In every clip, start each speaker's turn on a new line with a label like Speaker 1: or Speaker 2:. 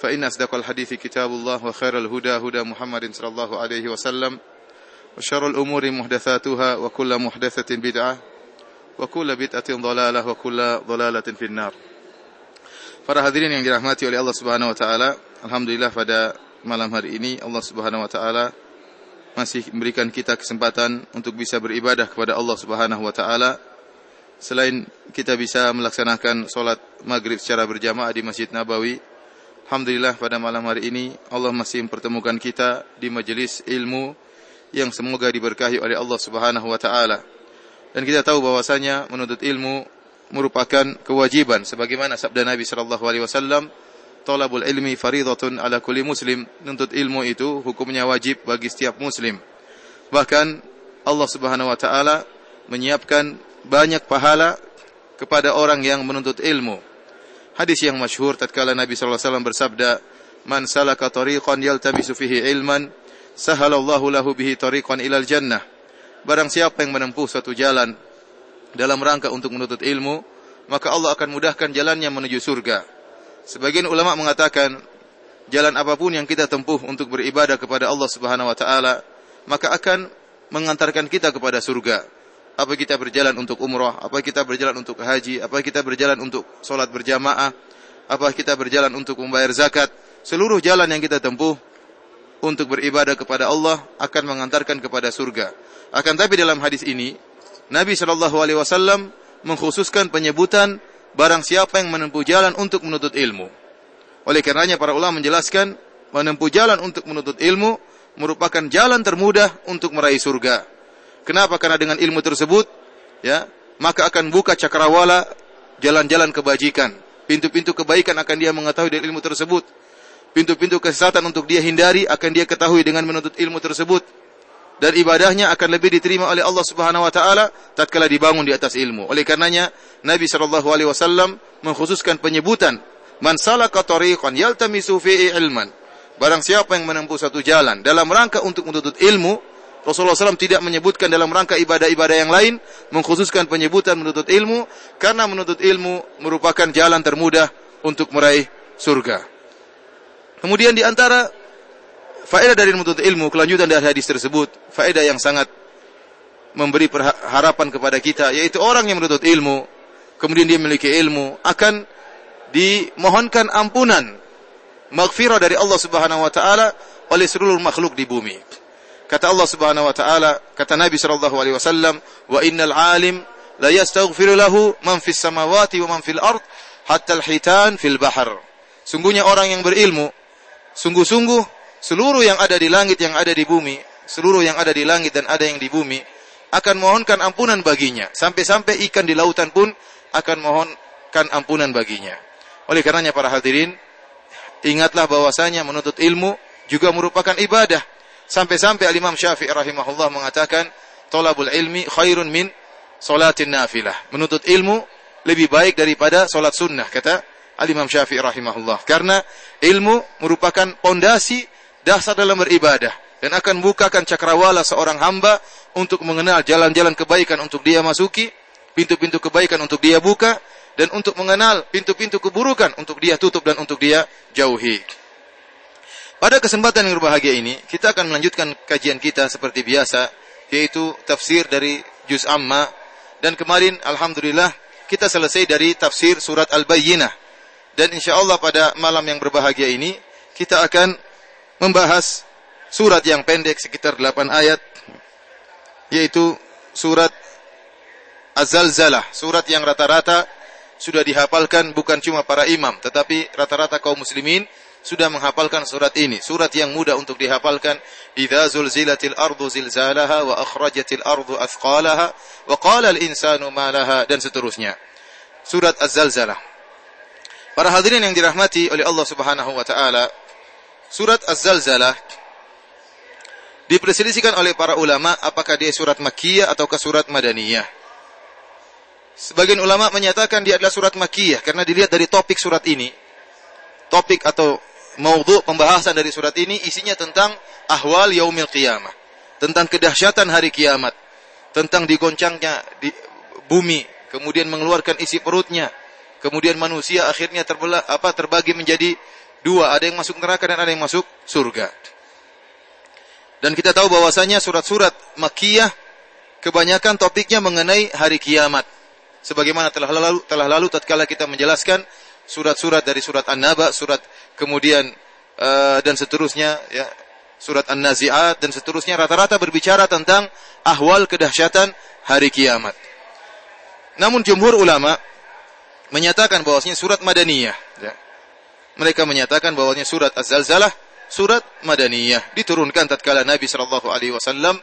Speaker 1: فإن أصدق الحديث كتاب الله وخير الهدى هدى محمد صلى الله عليه وسلم وشر الأمور محدثاتها وكل محدثة بدعة وكل بدعة ضلالة وكل ضلالة في النار Para hadirin yang dirahmati oleh Allah Subhanahu wa taala, alhamdulillah pada malam hari ini Allah Subhanahu wa taala masih memberikan kita kesempatan untuk bisa beribadah kepada Allah Subhanahu wa taala selain kita bisa melaksanakan salat maghrib secara berjamaah di Masjid Nabawi Alhamdulillah pada malam hari ini Allah masih mempertemukan kita di majelis ilmu yang semoga diberkahi oleh Allah Subhanahu wa taala. Dan kita tahu bahwasanya menuntut ilmu merupakan kewajiban sebagaimana sabda Nabi sallallahu alaihi wasallam, "Talabul ilmi faridatun ala kulli muslim." Menuntut ilmu itu hukumnya wajib bagi setiap muslim. Bahkan Allah Subhanahu wa taala menyiapkan banyak pahala kepada orang yang menuntut ilmu. Hadis yang masyhur tatkala Nabi sallallahu alaihi wasallam bersabda, "Man salaka tariqan yaltamisu fihi ilman, sahalallahu lahu bihi tariqan ilal jannah." Barang siapa yang menempuh suatu jalan dalam rangka untuk menuntut ilmu, maka Allah akan mudahkan jalannya menuju surga. Sebagian ulama mengatakan, jalan apa pun yang kita tempuh untuk beribadah kepada Allah Subhanahu wa taala, maka akan mengantarkan kita kepada surga apa kita berjalan untuk umrah, apa kita berjalan untuk haji, apa kita berjalan untuk solat berjamaah, apa kita berjalan untuk membayar zakat, seluruh jalan yang kita tempuh untuk beribadah kepada Allah akan mengantarkan kepada surga. Akan tapi dalam hadis ini, Nabi Shallallahu Alaihi Wasallam mengkhususkan penyebutan barang siapa yang menempuh jalan untuk menuntut ilmu. Oleh karenanya para ulama menjelaskan menempuh jalan untuk menuntut ilmu merupakan jalan termudah untuk meraih surga. Kenapa? Karena dengan ilmu tersebut, ya, maka akan buka cakrawala jalan-jalan kebajikan. Pintu-pintu kebaikan akan dia mengetahui dari ilmu tersebut. Pintu-pintu kesesatan untuk dia hindari akan dia ketahui dengan menuntut ilmu tersebut. Dan ibadahnya akan lebih diterima oleh Allah Subhanahu wa taala tatkala dibangun di atas ilmu. Oleh karenanya Nabi sallallahu alaihi wasallam mengkhususkan penyebutan man salaka tariqan yaltamisu ilman. Barang siapa yang menempuh satu jalan dalam rangka untuk menuntut ilmu, Rasulullah SAW tidak menyebutkan dalam rangka ibadah-ibadah yang lain, mengkhususkan penyebutan menuntut ilmu, karena menuntut ilmu merupakan jalan termudah untuk meraih surga. Kemudian di antara faedah dari menuntut ilmu, kelanjutan dari hadis tersebut, faedah yang sangat memberi harapan kepada kita, yaitu orang yang menuntut ilmu, kemudian dia memiliki ilmu, akan dimohonkan ampunan, maghfirah dari Allah Subhanahu wa taala oleh seluruh makhluk di bumi. Kata Allah Subhanahu wa taala, kata Nabi sallallahu alaihi wasallam, "Wa innal alim la yastaghfiru lahu man fis samawati wa man fil ard hatta al-hitan fil bahr." Sungguhnya orang yang berilmu, sungguh-sungguh seluruh yang ada di langit yang ada di bumi, seluruh yang ada di langit dan ada yang di bumi akan mohonkan ampunan baginya. Sampai-sampai ikan di lautan pun akan mohonkan ampunan baginya. Oleh karenanya para hadirin, ingatlah bahwasanya menuntut ilmu juga merupakan ibadah. Sampai-sampai Al-Imam Syafi'i rahimahullah mengatakan, "Thalabul ilmi khairun min salatin nafilah." Menuntut ilmu lebih baik daripada salat sunnah, kata Al-Imam Syafi'i rahimahullah. Karena ilmu merupakan pondasi dasar dalam beribadah dan akan bukakan cakrawala seorang hamba untuk mengenal jalan-jalan kebaikan untuk dia masuki, pintu-pintu kebaikan untuk dia buka dan untuk mengenal pintu-pintu keburukan untuk dia tutup dan untuk dia jauhi. Pada kesempatan yang berbahagia ini, kita akan melanjutkan kajian kita seperti biasa, yaitu tafsir dari Juz Amma. Dan kemarin, Alhamdulillah, kita selesai dari tafsir surat Al-Bayyinah. Dan insya Allah pada malam yang berbahagia ini, kita akan membahas surat yang pendek sekitar 8 ayat yaitu surat Az-Zalzalah, surat yang rata-rata sudah dihafalkan bukan cuma para imam tetapi rata-rata kaum muslimin sudah menghafalkan surat ini. Surat yang mudah untuk dihafalkan. Idza zulzilatil ardu zilzalaha wa akhrajatil ardu athqalaha wa qala al insanu ma laha dan seterusnya. Surat Az-Zalzalah. Para hadirin yang dirahmati oleh Allah Subhanahu wa taala, surat Az-Zalzalah diperselisihkan oleh para ulama apakah dia surat Makkiyah atau surat Madaniyah. Sebagian ulama menyatakan dia adalah surat Makkiyah karena dilihat dari topik surat ini. Topik atau maudhu pembahasan dari surat ini isinya tentang ahwal yaumil qiyamah, tentang kedahsyatan hari kiamat, tentang digoncangnya di bumi, kemudian mengeluarkan isi perutnya, kemudian manusia akhirnya terbelah apa terbagi menjadi dua, ada yang masuk neraka dan ada yang masuk surga. Dan kita tahu bahwasanya surat-surat Makkiyah kebanyakan topiknya mengenai hari kiamat. Sebagaimana telah lalu telah lalu tatkala kita menjelaskan surat-surat dari surat An-Naba, surat kemudian uh, dan seterusnya ya surat An-Nazi'at dan seterusnya rata-rata berbicara tentang ahwal kedahsyatan hari kiamat. Namun jumhur ulama menyatakan bahwasanya surat Madaniyah ya. Mereka menyatakan bahwasanya surat Az-Zalzalah surat Madaniyah diturunkan tatkala Nabi sallallahu alaihi wasallam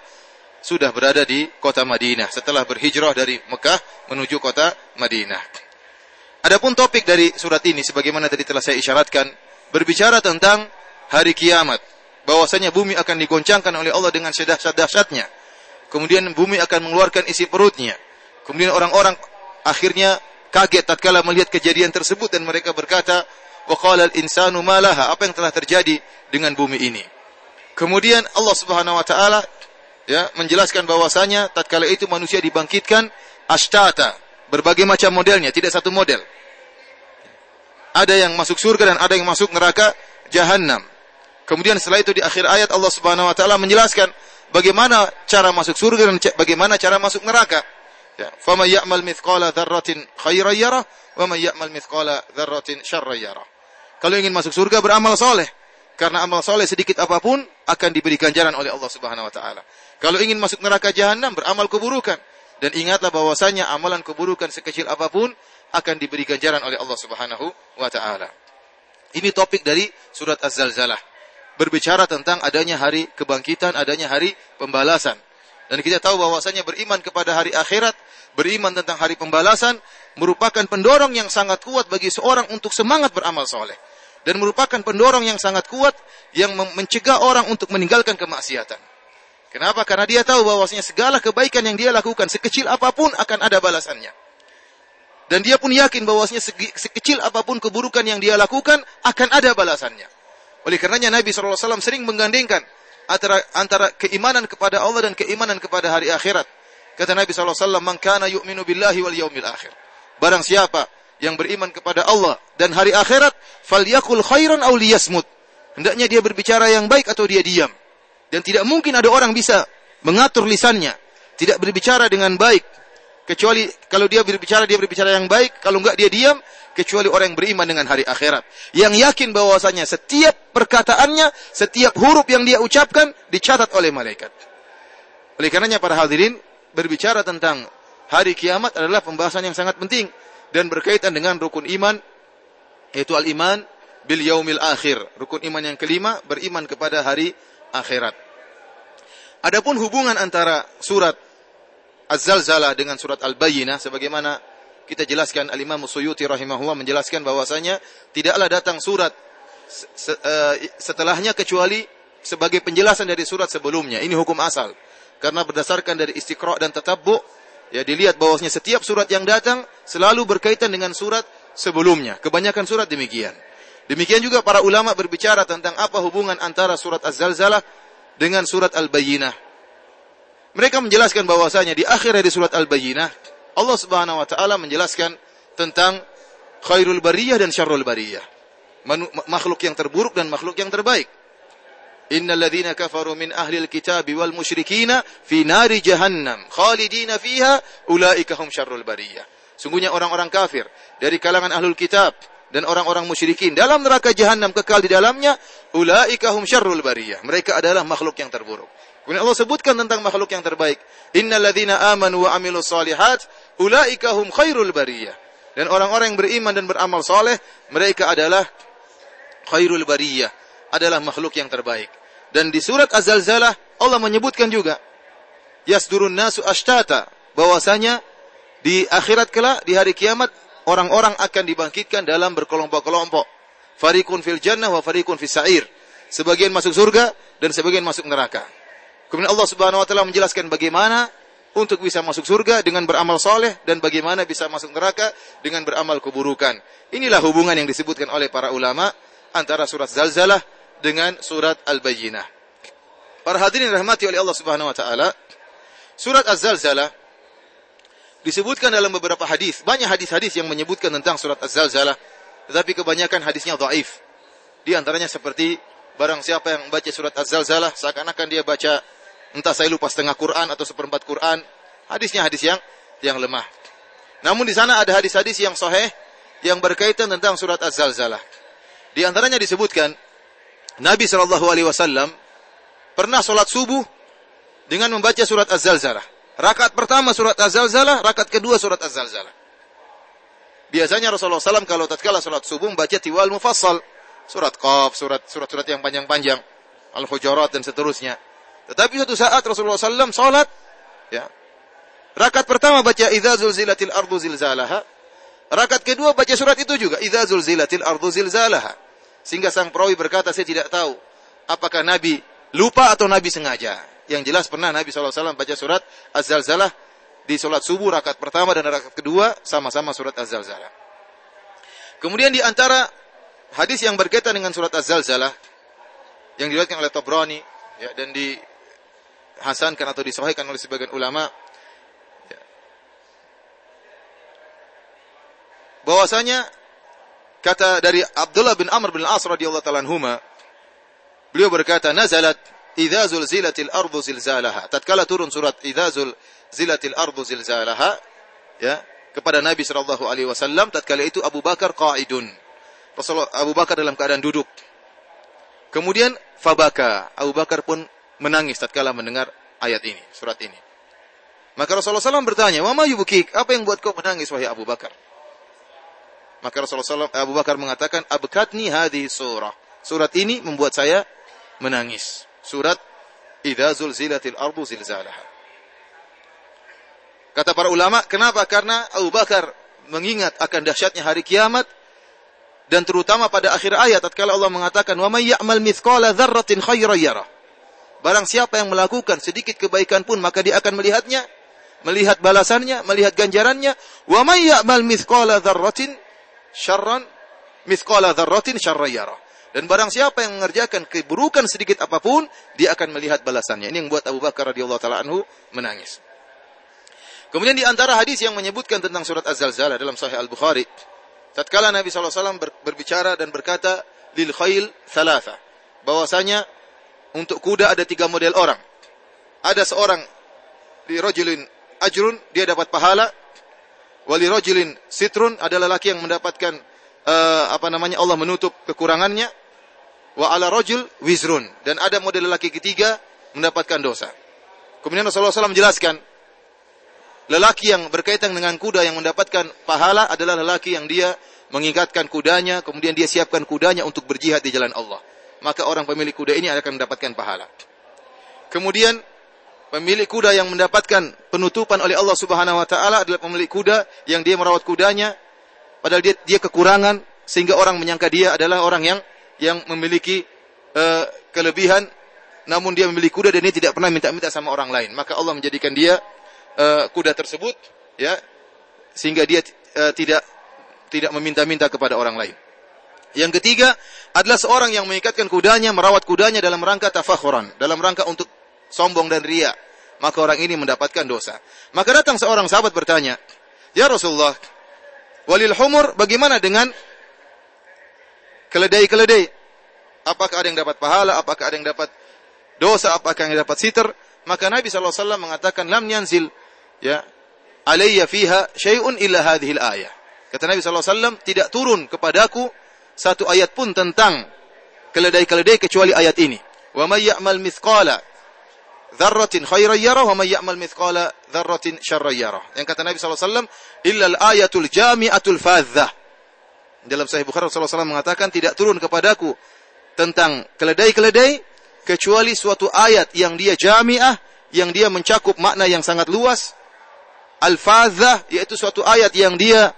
Speaker 1: sudah berada di kota Madinah setelah berhijrah dari Mekah menuju kota Madinah. Adapun topik dari surat ini sebagaimana tadi telah saya isyaratkan berbicara tentang hari kiamat, bahwasanya bumi akan digoncangkan oleh Allah dengan sedahsyat-dahsyatnya. Kemudian bumi akan mengeluarkan isi perutnya. Kemudian orang-orang akhirnya kaget tatkala melihat kejadian tersebut dan mereka berkata, "Wa qala al-insanu ma laha?" Apa yang telah terjadi dengan bumi ini? Kemudian Allah Subhanahu wa taala ya menjelaskan bahwasanya tatkala itu manusia dibangkitkan ashtata Berbagai macam modelnya, tidak satu model. Ada yang masuk surga dan ada yang masuk neraka jahanam. Kemudian setelah itu di akhir ayat Allah Subhanahu wa taala menjelaskan bagaimana cara masuk surga dan bagaimana cara masuk neraka. Ya, "Fama ya'mal mithqala dzarratin khairan yarah wa man ya'mal mithqala dzarratin syarran yarah." Kalau ingin masuk surga beramal soleh. Karena amal soleh sedikit apa pun akan diberikan jalan oleh Allah Subhanahu wa taala. Kalau ingin masuk neraka jahanam beramal keburukan. Dan ingatlah bahwasanya amalan keburukan sekecil apa pun akan diberi ganjaran oleh Allah Subhanahu wa taala. Ini topik dari surat Az-Zalzalah. Berbicara tentang adanya hari kebangkitan, adanya hari pembalasan. Dan kita tahu bahwasanya beriman kepada hari akhirat, beriman tentang hari pembalasan merupakan pendorong yang sangat kuat bagi seorang untuk semangat beramal soleh. Dan merupakan pendorong yang sangat kuat yang mencegah orang untuk meninggalkan kemaksiatan. Kenapa? Karena dia tahu bahwasanya segala kebaikan yang dia lakukan sekecil apa pun akan ada balasannya. Dan dia pun yakin bahwasanya sekecil apa pun keburukan yang dia lakukan akan ada balasannya. Oleh karenanya Nabi SAW sering menggandengkan antara, antara keimanan kepada Allah dan keimanan kepada hari akhirat. Kata Nabi SAW, Man kana yu'minu billahi wal yaumil akhir. Barang siapa yang beriman kepada Allah dan hari akhirat, falyakul khairan aw liyasmut. Hendaknya dia berbicara yang baik atau dia diam. Dan tidak mungkin ada orang bisa mengatur lisannya, tidak berbicara dengan baik. Kecuali kalau dia berbicara, dia berbicara yang baik. Kalau enggak dia diam, kecuali orang yang beriman dengan hari akhirat. Yang yakin bahwasanya setiap perkataannya, setiap huruf yang dia ucapkan, dicatat oleh malaikat. Oleh karenanya para hadirin, berbicara tentang hari kiamat adalah pembahasan yang sangat penting. Dan berkaitan dengan rukun iman, yaitu al-iman bil yaumil akhir. Rukun iman yang kelima, beriman kepada hari akhirat. Adapun hubungan antara surat Az-Zalzalah dengan surat Al-Bayyinah sebagaimana kita jelaskan Al-Imam Suyuti rahimahullah menjelaskan bahwasanya tidaklah datang surat eh, setelahnya kecuali sebagai penjelasan dari surat sebelumnya. Ini hukum asal. Karena berdasarkan dari istiqra' dan tatabbu' ya dilihat bahwasanya setiap surat yang datang selalu berkaitan dengan surat sebelumnya. Kebanyakan surat demikian. Demikian juga para ulama berbicara tentang apa hubungan antara surat Az-Zalzalah dengan surat Al-Bayyinah. Mereka menjelaskan bahwasanya di akhir dari surat Al-Bayyinah Allah Subhanahu wa taala menjelaskan tentang khairul bariyah dan syarrul bariyah. Makhluk yang terburuk dan makhluk yang terbaik. Innal ladzina kafaru min ahli al-kitabi wal musyrikina fi nari jahannam khalidina fiha ulaika hum syarrul bariyah. Sungguhnya orang-orang kafir dari kalangan ahlul kitab dan orang-orang musyrikin dalam neraka jahanam kekal di dalamnya, ulaika hum syarrul bariyah. Mereka adalah makhluk yang terburuk. Kemudian Allah sebutkan tentang makhluk yang terbaik. Innal ladzina amanu wa amilus solihat ulaika hum khairul bariyah. Dan orang-orang yang beriman dan beramal soleh, mereka adalah khairul bariyah, adalah makhluk yang terbaik. Dan di surat Az-Zalzalah Allah menyebutkan juga yasdurun nasu ashtata bahwasanya di akhirat kelak di hari kiamat orang-orang akan dibangkitkan dalam berkelompok-kelompok. Farikun fil jannah wa farikun fis sa'ir. Sebagian masuk surga dan sebagian masuk neraka. Kemudian Allah Subhanahu wa taala menjelaskan bagaimana untuk bisa masuk surga dengan beramal soleh dan bagaimana bisa masuk neraka dengan beramal keburukan. Inilah hubungan yang disebutkan oleh para ulama antara surat Zalzalah dengan surat Al-Bayyinah. Para hadirin rahmati oleh Allah Subhanahu wa taala, surat Az-Zalzalah disebutkan dalam beberapa hadis. Banyak hadis-hadis yang menyebutkan tentang surat Az-Zalzalah, tetapi kebanyakan hadisnya dhaif. Di antaranya seperti barang siapa yang membaca surat Az-Zalzalah seakan-akan dia baca entah saya lupa setengah Quran atau seperempat Quran. Hadisnya hadis yang yang lemah. Namun di sana ada hadis-hadis yang sahih yang berkaitan tentang surat Az-Zalzalah. Di antaranya disebutkan Nabi Shallallahu alaihi wasallam pernah sholat subuh dengan membaca surat Az-Zalzalah. Rakaat pertama surat Az-Zalzalah, rakaat kedua surat Az-Zalzalah. Biasanya Rasulullah SAW kalau tatkala salat subuh membaca tiwal mufassal, surat Qaf, surat surat-surat yang panjang-panjang, Al-Hujurat dan seterusnya. Tetapi suatu saat Rasulullah SAW salat, ya. Rakaat pertama baca idza zulzilatil ardu zilzalaha. Rakaat kedua baca surat itu juga idza zulzilatil ardu zilzalaha. Sehingga sang perawi berkata, saya tidak tahu apakah Nabi lupa atau Nabi sengaja. Yang jelas pernah Nabi SAW baca surat Az-Zalzalah di sholat subuh rakaat pertama dan rakaat kedua sama-sama surat Az-Zalzalah. Kemudian di antara hadis yang berkaitan dengan surat Az-Zalzalah yang diriwayatkan oleh Tabrani ya, dan dihasankan atau disahihkan oleh sebagian ulama ya, bahwasanya kata dari Abdullah bin Amr bin As radhiyallahu taala anhuma beliau berkata nazalat idza zulzilatil ardu zilzalaha. Tatkala turun surat idza zulzilatil ardu zilzalaha ya kepada Nabi sallallahu alaihi wasallam tatkala itu Abu Bakar qaidun. Rasulullah Abu Bakar dalam keadaan duduk. Kemudian fabaka. Abu Bakar pun menangis tatkala mendengar ayat ini, surat ini. Maka Rasulullah SAW bertanya, "Mama yubukik? Apa yang buat kau menangis wahai Abu Bakar?" Maka Rasulullah SAW, Abu Bakar mengatakan, "Abkatni hadhi surah." Surat ini membuat saya menangis surat Idza zulzilatil ardu zilzalaha. Kata para ulama, kenapa? Karena Abu Bakar mengingat akan dahsyatnya hari kiamat dan terutama pada akhir ayat tatkala Allah mengatakan wa may ya'mal mithqala dzarratin khairan yara. Barang siapa yang melakukan sedikit kebaikan pun maka dia akan melihatnya, melihat balasannya, melihat ganjarannya. Wa may ya'mal mithqala dzarratin syarran mithqala dzarratin syarran yara. Dan barang siapa yang mengerjakan keburukan sedikit apa pun, dia akan melihat balasannya. Ini yang buat Abu Bakar radhiyallahu taala anhu menangis. Kemudian di antara hadis yang menyebutkan tentang surat Az-Zalzalah dalam Sahih Al-Bukhari, tatkala Nabi SAW berbicara dan berkata, lil khail thalatha. Bahwasanya untuk kuda ada tiga model orang. Ada seorang di rojulin ajrun, dia dapat pahala. Wali rojulin sitrun, adalah laki yang mendapatkan uh, apa namanya Allah menutup kekurangannya wa ala rajul wizrun dan ada model lelaki ketiga mendapatkan dosa. Kemudian Rasulullah SAW menjelaskan lelaki yang berkaitan dengan kuda yang mendapatkan pahala adalah lelaki yang dia mengikatkan kudanya, kemudian dia siapkan kudanya untuk berjihad di jalan Allah. Maka orang pemilik kuda ini akan mendapatkan pahala. Kemudian pemilik kuda yang mendapatkan penutupan oleh Allah Subhanahu wa taala adalah pemilik kuda yang dia merawat kudanya padahal dia dia kekurangan sehingga orang menyangka dia adalah orang yang yang memiliki uh, kelebihan namun dia memiliki kuda dan dia tidak pernah minta-minta sama orang lain. Maka Allah menjadikan dia uh, kuda tersebut ya sehingga dia uh, tidak tidak meminta-minta kepada orang lain. Yang ketiga adalah seorang yang mengikatkan kudanya, merawat kudanya dalam rangka tafakhuran, dalam rangka untuk sombong dan ria. Maka orang ini mendapatkan dosa. Maka datang seorang sahabat bertanya, "Ya Rasulullah, walil humur bagaimana dengan keledai-keledai. Apakah ada yang dapat pahala, apakah ada yang dapat dosa, apakah yang dapat sitar? Maka Nabi SAW mengatakan, Lam yanzil, ya, alayya fiha syai'un illa hadhil ayah. Kata Nabi SAW, tidak turun kepadaku satu ayat pun tentang keledai-keledai kecuali ayat ini. Wa may ya'mal mithqala dzarratin khairan yarah wa may ya'mal mithqala dzarratin syarran yarah. Yang kata Nabi SAW, illa al-ayatul jami'atul fadzah. Dalam Sahih Bukhari Rasulullah SAW mengatakan tidak turun kepadaku tentang keledai-keledai kecuali suatu ayat yang dia jami'ah, yang dia mencakup makna yang sangat luas. Al-fadzah yaitu suatu ayat yang dia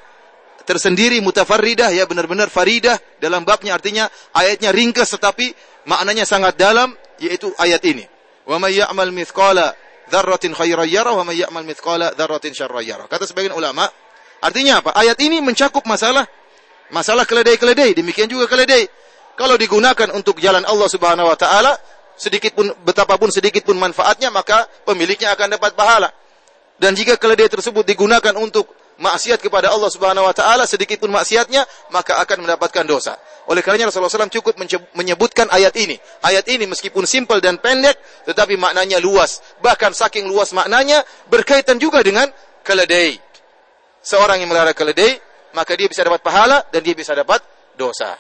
Speaker 1: tersendiri mutafarridah ya benar-benar faridah dalam babnya artinya ayatnya ringkas tetapi maknanya sangat dalam yaitu ayat ini. Wa may ya'mal mithqala dzarratin khairan yara wa may ya'mal mithqala dzarratin syarran yara. Kata sebagian ulama, artinya apa? Ayat ini mencakup masalah masalah keledai-keledai, demikian juga keledai. Kalau digunakan untuk jalan Allah Subhanahu wa taala, sedikit pun betapapun sedikit pun manfaatnya maka pemiliknya akan dapat pahala. Dan jika keledai tersebut digunakan untuk maksiat kepada Allah Subhanahu wa taala sedikit pun maksiatnya maka akan mendapatkan dosa. Oleh karenanya Rasulullah SAW cukup menyebutkan ayat ini. Ayat ini meskipun simpel dan pendek tetapi maknanya luas. Bahkan saking luas maknanya berkaitan juga dengan keledai. Seorang yang melihara keledai maka dia bisa dapat pahala dan dia bisa dapat dosa.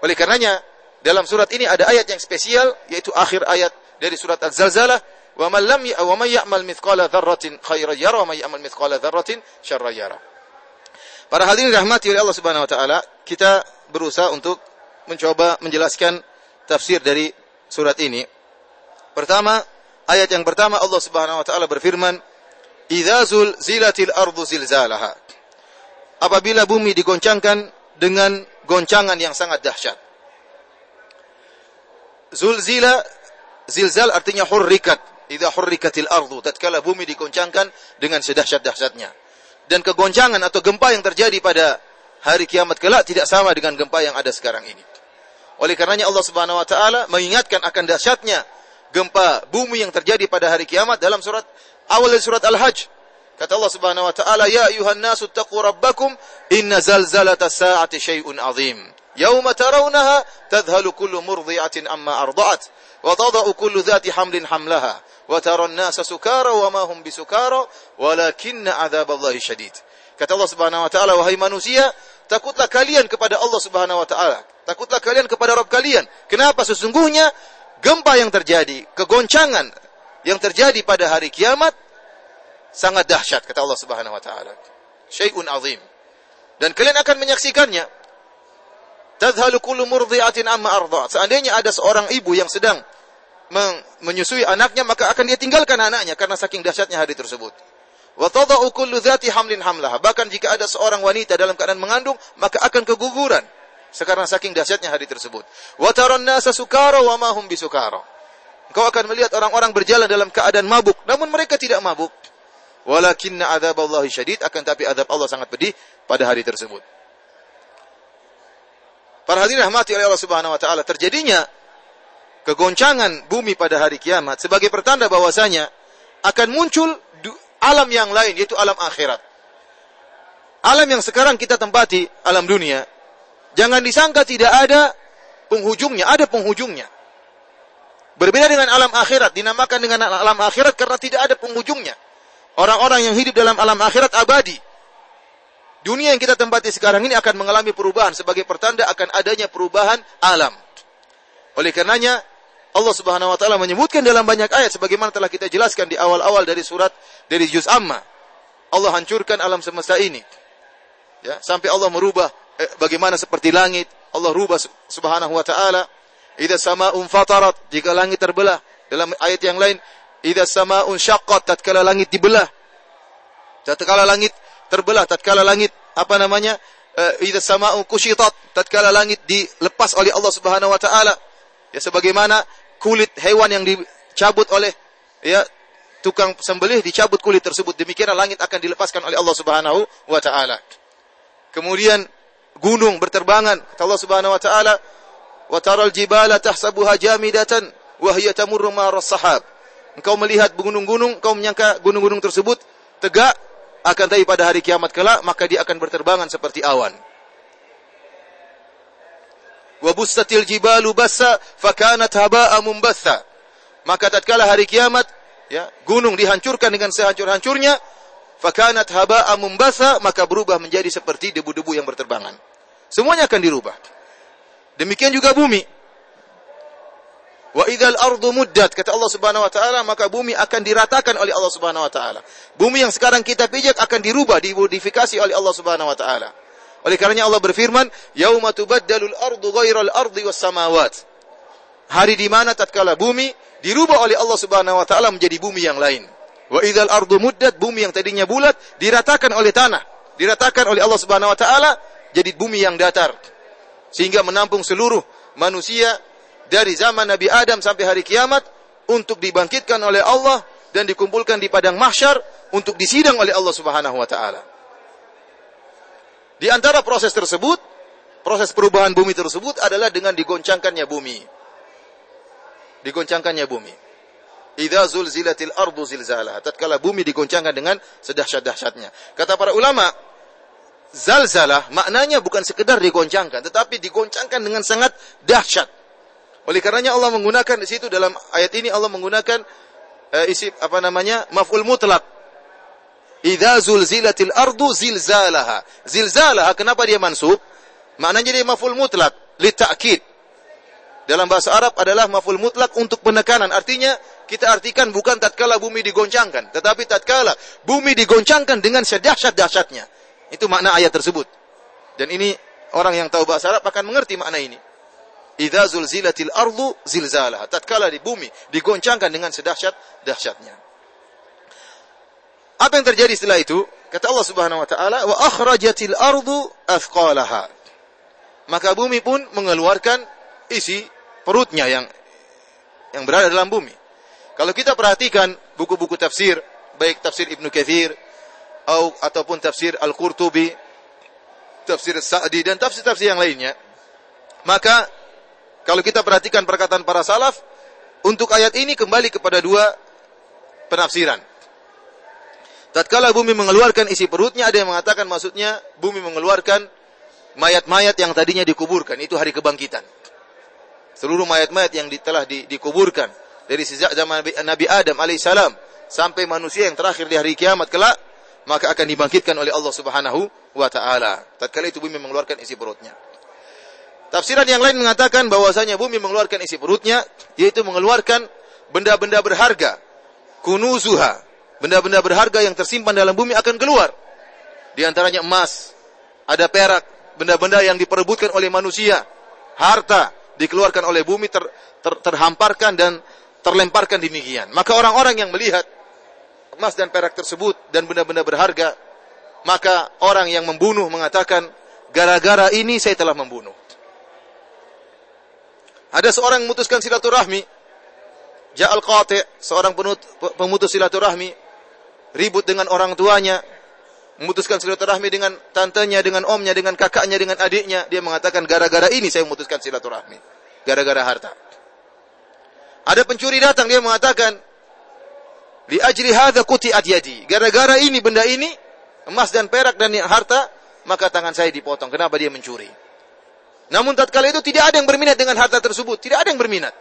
Speaker 1: Oleh karenanya dalam surat ini ada ayat yang spesial yaitu akhir ayat dari surat Az-Zalzalah Wa man lam wa man ya'mal mithqala dzarratin khairan yara wa man ya'mal mithqala dzarratin. Para hadirin rahmati oleh Allah Subhanahu wa taala, kita berusaha untuk mencoba menjelaskan tafsir dari surat ini. Pertama, ayat yang pertama Allah Subhanahu wa taala berfirman, "Idza zulzilatil ardu zilzalaha." Apabila bumi digoncangkan dengan goncangan yang sangat dahsyat. Zulzila zilzal artinya hurrikat, idza hurrikatil ardu tatkala bumi digoncangkan dengan sedahsyat-dahsyatnya. Dan kegoncangan atau gempa yang terjadi pada hari kiamat kelak tidak sama dengan gempa yang ada sekarang ini. Oleh karenanya Allah Subhanahu wa taala mengingatkan akan dahsyatnya gempa bumi yang terjadi pada hari kiamat dalam surat awal dari surat Al-Hajj. Kata Allah Subhanahu wa taala ya ayuhan nasu taqu rabbakum inna zalzalata sa'ati syai'un azim. Yauma tarawnaha tadhhalu kullu murdi'atin amma arda'at wa tada'u kullu dhati hamlin hamlaha taran nasa sukara wa ma hum bisukara walakinna adzaballahi syadid. Kata Allah Subhanahu wa taala, wahai manusia, takutlah kalian kepada Allah Subhanahu wa taala. Takutlah kalian kepada Rabb kalian. Kenapa? Sesungguhnya gempa yang terjadi, kegoncangan yang terjadi pada hari kiamat sangat dahsyat kata Allah Subhanahu wa taala. Syai'un azim. Dan kalian akan menyaksikannya. Tadhalu kullu murdi'atin amma ardha. Seandainya ada seorang ibu yang sedang menyusui anaknya maka akan dia tinggalkan anaknya karena saking dahsyatnya hari tersebut. Wa tada'u hamlin hamlaha. Bahkan jika ada seorang wanita dalam keadaan mengandung maka akan keguguran sekarang saking dahsyatnya hari tersebut. Wa taran nasa wa ma hum bisukara. Akan melihat orang-orang berjalan dalam keadaan mabuk namun mereka tidak mabuk. Walakinna adzaballahi syadid akan tapi azab Allah sangat pedih pada hari tersebut. Para hadirin rahmati oleh Allah Subhanahu wa taala, terjadinya kegoncangan bumi pada hari kiamat sebagai pertanda bahwasanya akan muncul alam yang lain yaitu alam akhirat. Alam yang sekarang kita tempati, alam dunia, jangan disangka tidak ada penghujungnya, ada penghujungnya. Berbeda dengan alam akhirat, dinamakan dengan alam akhirat karena tidak ada penghujungnya. Orang-orang yang hidup dalam alam akhirat abadi. Dunia yang kita tempati sekarang ini akan mengalami perubahan sebagai pertanda akan adanya perubahan alam. Oleh karenanya, Allah Subhanahu wa taala menyebutkan dalam banyak ayat sebagaimana telah kita jelaskan di awal-awal dari surat dari juz amma. Allah hancurkan alam semesta ini. Ya, sampai Allah merubah eh, bagaimana seperti langit, Allah rubah Subhanahu wa taala. Idza sama'un fatarat, jika langit terbelah. Dalam ayat yang lain, idza sama'un syaqqat, tatkala langit dibelah. Tatkala langit terbelah, tatkala langit apa namanya? Uh, idza sama'un kushitat, tatkala langit dilepas oleh Allah Subhanahu wa taala Ya sebagaimana kulit hewan yang dicabut oleh ya tukang sembelih dicabut kulit tersebut demikian langit akan dilepaskan oleh Allah Subhanahu wa taala. Kemudian gunung berterbangan kata Allah Subhanahu wa taala wa taral jibala tahsabuha jamidatan wa hiya tamurru sahab. Engkau melihat gunung-gunung, engkau menyangka gunung-gunung tersebut tegak akan tapi pada hari kiamat kelak maka dia akan berterbangan seperti awan wa bussatil jibalu bassa fakanat haba'a mumbatha. Maka tatkala hari kiamat ya, gunung dihancurkan dengan sehancur-hancurnya, fakanat haba'a mumbasa maka berubah menjadi seperti debu-debu yang berterbangan. Semuanya akan dirubah. Demikian juga bumi. Wa idzal ardu muddat kata Allah Subhanahu wa taala maka bumi akan diratakan oleh Allah Subhanahu wa taala. Bumi yang sekarang kita pijak akan dirubah, dimodifikasi oleh Allah Subhanahu wa taala. Oleh karenanya Allah berfirman, "Yauma tubaddalul ardu ghairal ardi was samawat." Hari di mana tatkala bumi dirubah oleh Allah Subhanahu wa taala menjadi bumi yang lain. Wa idzal ardu muddat, bumi yang tadinya bulat diratakan oleh tanah, diratakan oleh Allah Subhanahu wa taala jadi bumi yang datar. Sehingga menampung seluruh manusia dari zaman Nabi Adam sampai hari kiamat untuk dibangkitkan oleh Allah dan dikumpulkan di padang mahsyar untuk disidang oleh Allah Subhanahu wa taala. Di antara proses tersebut, proses perubahan bumi tersebut adalah dengan digoncangkannya bumi. Digoncangkannya bumi. Idza zulzilatil ardu zilzalaha. Tatkala bumi digoncangkan dengan sedahsyat-dahsyatnya. Kata para ulama, zalzalah maknanya bukan sekedar digoncangkan, tetapi digoncangkan dengan sangat dahsyat. Oleh karenanya Allah menggunakan di situ dalam ayat ini Allah menggunakan uh, isi apa namanya maf'ul mutlak. Idza zulzilatil ardu zilzalaha. Zilzalaha kenapa dia mansub? Maknanya dia maf'ul mutlak li ta'kid. Dalam bahasa Arab adalah maf'ul mutlak untuk penekanan. Artinya kita artikan bukan tatkala bumi digoncangkan, tetapi tatkala bumi digoncangkan dengan sedahsyat-dahsyatnya. Itu makna ayat tersebut. Dan ini orang yang tahu bahasa Arab akan mengerti makna ini. Idza zulzilatil ardu zilzalaha. Tatkala di bumi digoncangkan dengan sedahsyat dahsyatnya. Apa yang terjadi setelah itu? Kata Allah Subhanahu wa taala, "Wa akhrajatil ardu athqalaha." Maka bumi pun mengeluarkan isi perutnya yang yang berada dalam bumi. Kalau kita perhatikan buku-buku tafsir, baik tafsir Ibnu Katsir atau ataupun tafsir Al-Qurtubi, tafsir Sa'di dan tafsir-tafsir yang lainnya, maka kalau kita perhatikan perkataan para salaf, untuk ayat ini kembali kepada dua penafsiran. Tatkala bumi mengeluarkan isi perutnya, ada yang mengatakan maksudnya bumi mengeluarkan mayat-mayat yang tadinya dikuburkan. Itu hari kebangkitan. Seluruh mayat-mayat yang telah di, dikuburkan dari sejak zaman Nabi Adam alaihissalam sampai manusia yang terakhir di hari kiamat kelak, maka akan dibangkitkan oleh Allah Subhanahu wa taala. Tatkala itu bumi mengeluarkan isi perutnya. Tafsiran yang lain mengatakan bahwasanya bumi mengeluarkan isi perutnya, yaitu mengeluarkan benda-benda berharga. Kunuzuha. Benda-benda berharga yang tersimpan dalam bumi akan keluar. Di antaranya emas, ada perak, benda-benda yang diperebutkan oleh manusia, harta dikeluarkan oleh bumi ter, ter, terhamparkan dan terlemparkan demikian. Maka orang-orang yang melihat emas dan perak tersebut dan benda-benda berharga, maka orang yang membunuh mengatakan, gara-gara ini saya telah membunuh. Ada seorang memutuskan silaturahmi. Ja'al qati' seorang pemutus silaturahmi ribut dengan orang tuanya, memutuskan silaturahmi dengan tantenya, dengan omnya, dengan kakaknya, dengan adiknya. Dia mengatakan gara-gara ini saya memutuskan silaturahmi. Gara-gara harta. Ada pencuri datang dia mengatakan li ajri hadza quti'at yadi. Gara-gara ini benda ini emas dan perak dan harta maka tangan saya dipotong. Kenapa dia mencuri? Namun tatkala itu tidak ada yang berminat dengan harta tersebut, tidak ada yang berminat.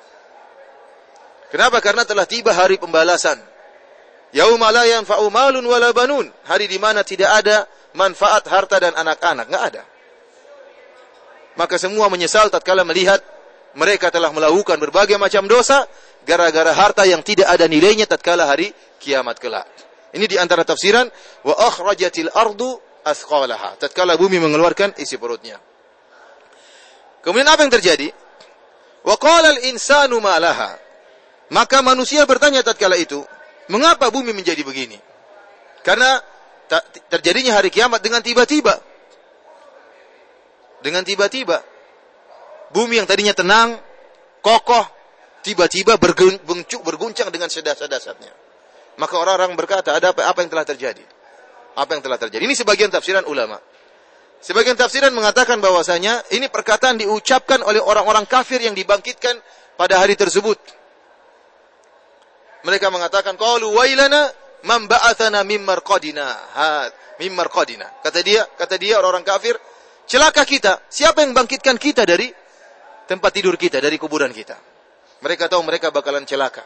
Speaker 1: Kenapa? Karena telah tiba hari pembalasan. Yauma la yanfa'u malun wala banun. Hari di mana tidak ada manfaat harta dan anak-anak, enggak ada. Maka semua menyesal tatkala melihat mereka telah melakukan berbagai macam dosa gara-gara harta yang tidak ada nilainya tatkala hari kiamat kelak. Ini di antara tafsiran wa akhrajatil ardu athqalaha. Tatkala bumi mengeluarkan isi perutnya. Kemudian apa yang terjadi? Wa qala al-insanu ma laha. Maka manusia bertanya tatkala itu, mengapa bumi menjadi begini? Karena terjadinya hari kiamat dengan tiba-tiba. Dengan tiba-tiba. Bumi yang tadinya tenang, kokoh, tiba-tiba berguncang dengan sedas-sedasatnya. Maka orang-orang berkata, ada apa, apa yang telah terjadi? Apa yang telah terjadi? Ini sebagian tafsiran ulama. Sebagian tafsiran mengatakan bahwasanya ini perkataan diucapkan oleh orang-orang kafir yang dibangkitkan pada hari tersebut. Mereka mengatakan qalu wailana man ba'athana mim marqadina. Ha, mim marqadina. Kata dia, kata dia orang-orang kafir, celaka kita. Siapa yang bangkitkan kita dari tempat tidur kita, dari kuburan kita? Mereka tahu mereka bakalan celaka.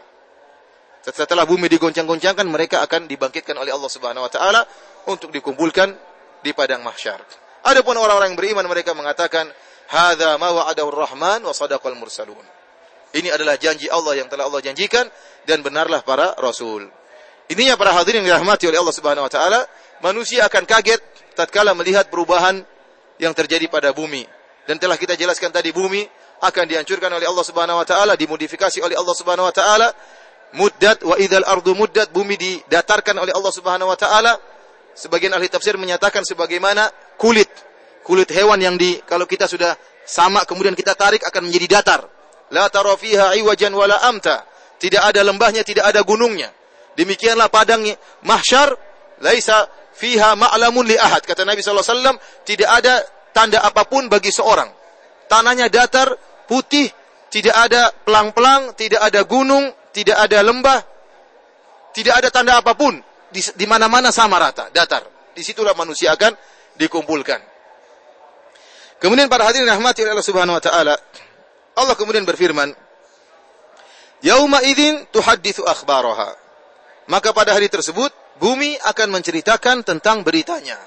Speaker 2: Setelah bumi digoncang-goncangkan, mereka akan dibangkitkan oleh Allah Subhanahu wa taala untuk dikumpulkan di padang mahsyar. Adapun orang-orang yang beriman mereka mengatakan, "Hadza ma wa'adahu rahman wa sadaqal mursalun." Ini adalah janji Allah yang telah Allah janjikan dan benarlah para rasul. Ininya para hadirin yang dirahmati oleh Allah Subhanahu wa taala, manusia akan kaget tatkala melihat perubahan yang terjadi pada bumi. Dan telah kita jelaskan tadi bumi akan dihancurkan oleh Allah Subhanahu wa taala, dimodifikasi oleh Allah Subhanahu wa taala muddat wa idzal ardu muddat bumi didatarkan oleh Allah Subhanahu wa taala sebagian ahli tafsir menyatakan sebagaimana kulit kulit hewan yang di kalau kita sudah sama kemudian kita tarik akan menjadi datar la tara fiha iwajan wala amta tidak ada lembahnya tidak ada gunungnya demikianlah padang mahsyar laisa fiha ma'lamun li ahad kata Nabi sallallahu alaihi wasallam tidak ada tanda apa pun bagi seorang tanahnya datar putih tidak ada pelang-pelang tidak ada gunung tidak ada lembah, tidak ada tanda apa pun. Di, mana-mana sama rata, datar. Di situlah manusia akan dikumpulkan. Kemudian para hadirin rahmati Allah Subhanahu wa taala, Allah kemudian berfirman, "Yauma idzin tuhadditsu akhbaraha." Maka pada hari tersebut bumi akan menceritakan tentang beritanya.